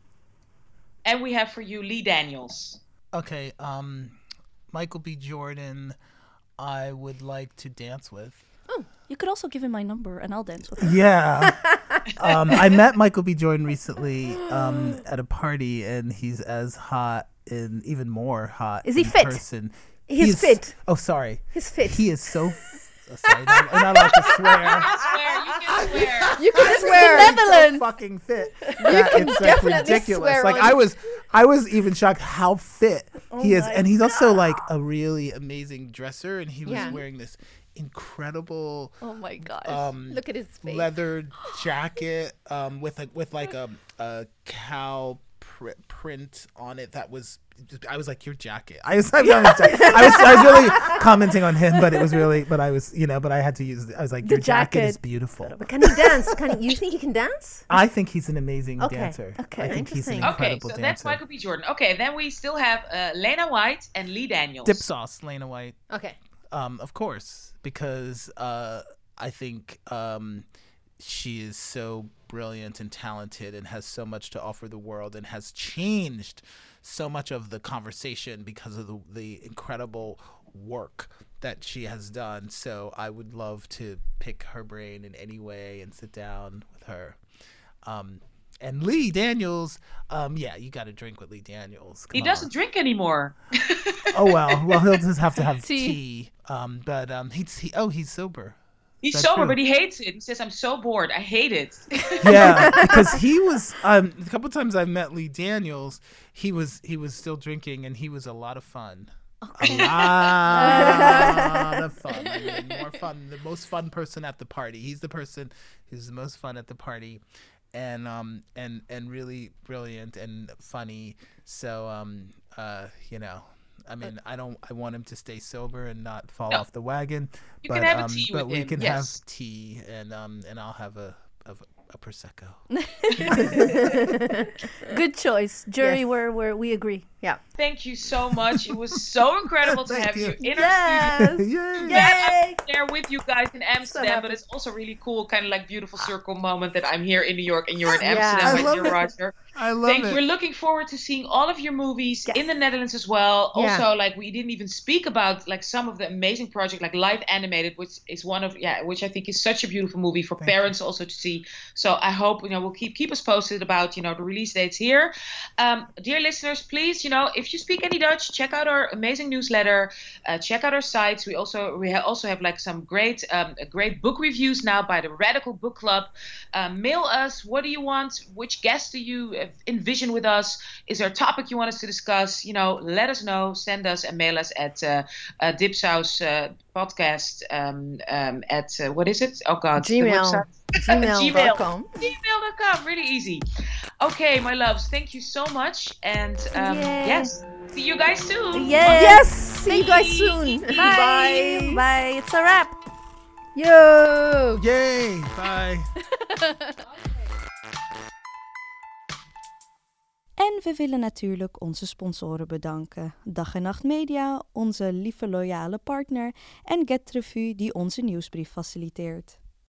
Speaker 1: and we have for you Lee Daniels.
Speaker 3: Okay, um, Michael B. Jordan, I would like to dance with.
Speaker 4: You could also give him my number and I'll dance with him.
Speaker 3: Yeah. <laughs> um, I met Michael B. Jordan recently um, at a party, and he's as hot and even more hot.
Speaker 2: Is he
Speaker 3: in
Speaker 2: fit?
Speaker 3: Person.
Speaker 2: He's
Speaker 3: He is-
Speaker 2: fit.
Speaker 3: Oh, sorry.
Speaker 2: He's fit.
Speaker 3: He is so. F- oh, sorry, I'm not allowed to swear. <laughs>
Speaker 1: I swear, you can swear.
Speaker 2: You can <laughs>
Speaker 4: This is
Speaker 2: swear.
Speaker 4: the Netherlands.
Speaker 3: so fucking fit. That
Speaker 2: can
Speaker 3: it's like ridiculous.
Speaker 2: swear
Speaker 3: Like
Speaker 2: on-
Speaker 3: I was, I was even shocked how fit he is, and he's also like a really amazing dresser, and he was
Speaker 2: Yeah.
Speaker 3: wearing this incredible
Speaker 4: Oh my gosh.
Speaker 3: um
Speaker 2: Look at his face.
Speaker 3: leather <gasps> jacket um with like with like a a cow pr- print on it that was I was like your jacket. I was I was, I was I was really <laughs> commenting on him, but it was really but I was you know but I had to use I was like
Speaker 4: The
Speaker 3: your jacket. is beautiful.
Speaker 2: But can he dance? Can he, you think he can dance? <laughs>
Speaker 3: I think he's an amazing
Speaker 2: Okay,
Speaker 3: dancer.
Speaker 4: okay.
Speaker 3: I think he's an
Speaker 2: Interesting.
Speaker 1: Okay,
Speaker 3: incredible
Speaker 1: so
Speaker 3: dancer.
Speaker 1: that's Michael B. Jordan. Okay, then we still have uh, Lena Waithe and Lee Daniels.
Speaker 3: Dip sauce, Lena Waithe.
Speaker 2: Okay.
Speaker 3: Um, of course, because uh, I think um, she is so brilliant and talented and has so much to offer the world and has changed so much of the conversation because of the, the incredible work that she has done. So I would love to pick her brain in any way and sit down with her. Um, and Lee Daniels, um, yeah, you got to drink with Lee Daniels.
Speaker 1: He doesn't
Speaker 3: on.
Speaker 1: drink anymore. <laughs>
Speaker 3: Oh well, well he'll just have to have <laughs>
Speaker 4: Tea.
Speaker 3: tea. Um, but um, he's he, oh he's sober.
Speaker 1: He's
Speaker 3: That's
Speaker 1: sober,
Speaker 3: true.
Speaker 1: but he hates it. He says, "I'm so bored. I hate it." <laughs>
Speaker 3: Yeah, because he was um a couple times I've met Lee Daniels. He was he was still drinking and he was a lot of fun. A lot of fun. I mean, more fun. The most fun person at the party. He's the person who's the most fun at the party, and um and and really brilliant and funny. So um uh you know. I mean, I don't. I want him to stay sober and not fall
Speaker 1: No.
Speaker 3: off the wagon.
Speaker 1: You
Speaker 3: but
Speaker 1: can have a
Speaker 3: um,
Speaker 1: tea
Speaker 3: but we
Speaker 1: him,
Speaker 3: can
Speaker 1: yes.
Speaker 3: have tea, and um, and I'll have a a, a prosecco. <laughs> <laughs>
Speaker 4: Good choice. Jury
Speaker 2: Yes.
Speaker 4: where where we agree.
Speaker 2: Yeah.
Speaker 1: Thank you so much. It was so incredible to have you,
Speaker 3: you.
Speaker 1: in our studio.
Speaker 4: Yes.
Speaker 3: Yay!
Speaker 1: Yeah, I'm there with you guys in Amsterdam,
Speaker 4: happy.
Speaker 1: but it's also really cool, kind of like beautiful circle moment that I'm here in New York and you're in Amsterdam
Speaker 3: I
Speaker 1: with
Speaker 3: love
Speaker 1: your
Speaker 3: it.
Speaker 1: Roger.
Speaker 3: I love
Speaker 1: Thank
Speaker 3: it.
Speaker 1: We're looking forward to seeing all of your movies
Speaker 4: Yes.
Speaker 1: in the Netherlands as well.
Speaker 2: Yeah.
Speaker 1: Also, like we didn't even speak about like some of the amazing projects like Life Animated, which is one of yeah, which I think is such a beautiful movie for
Speaker 3: Thank you.
Speaker 1: parents also to see. So I hope you know we'll keep keep us posted about you know the release dates here. Um, dear listeners, please you know if you speak any Dutch, check out our amazing newsletter. Uh, check out our sites. We also we ha- also have like some great um, great book reviews now by the Radical Book Club. Um, mail us. What do you want? Which guests do you envision with us? Is there a topic you want us to discuss? You know, let us know. Send us and mail us at uh, uh, Dipsaus uh, podcast um, um, at uh, what is it? Oh God, the
Speaker 2: Gmail.
Speaker 1: website. <laughs>
Speaker 2: Gmail.com.
Speaker 1: Gmail.com. Really easy. Okay, my loves, thank you so much, and um, yes, see you guys soon.
Speaker 4: Yes.
Speaker 2: Yes! See you guys soon! <laughs>
Speaker 4: Bye. Bye. It's a wrap.
Speaker 2: Yo!
Speaker 3: Yay! Bye. <laughs>
Speaker 4: En we willen natuurlijk onze sponsoren bedanken. Dag en Nacht Media, onze lieve loyale partner. En Get die onze nieuwsbrief faciliteert.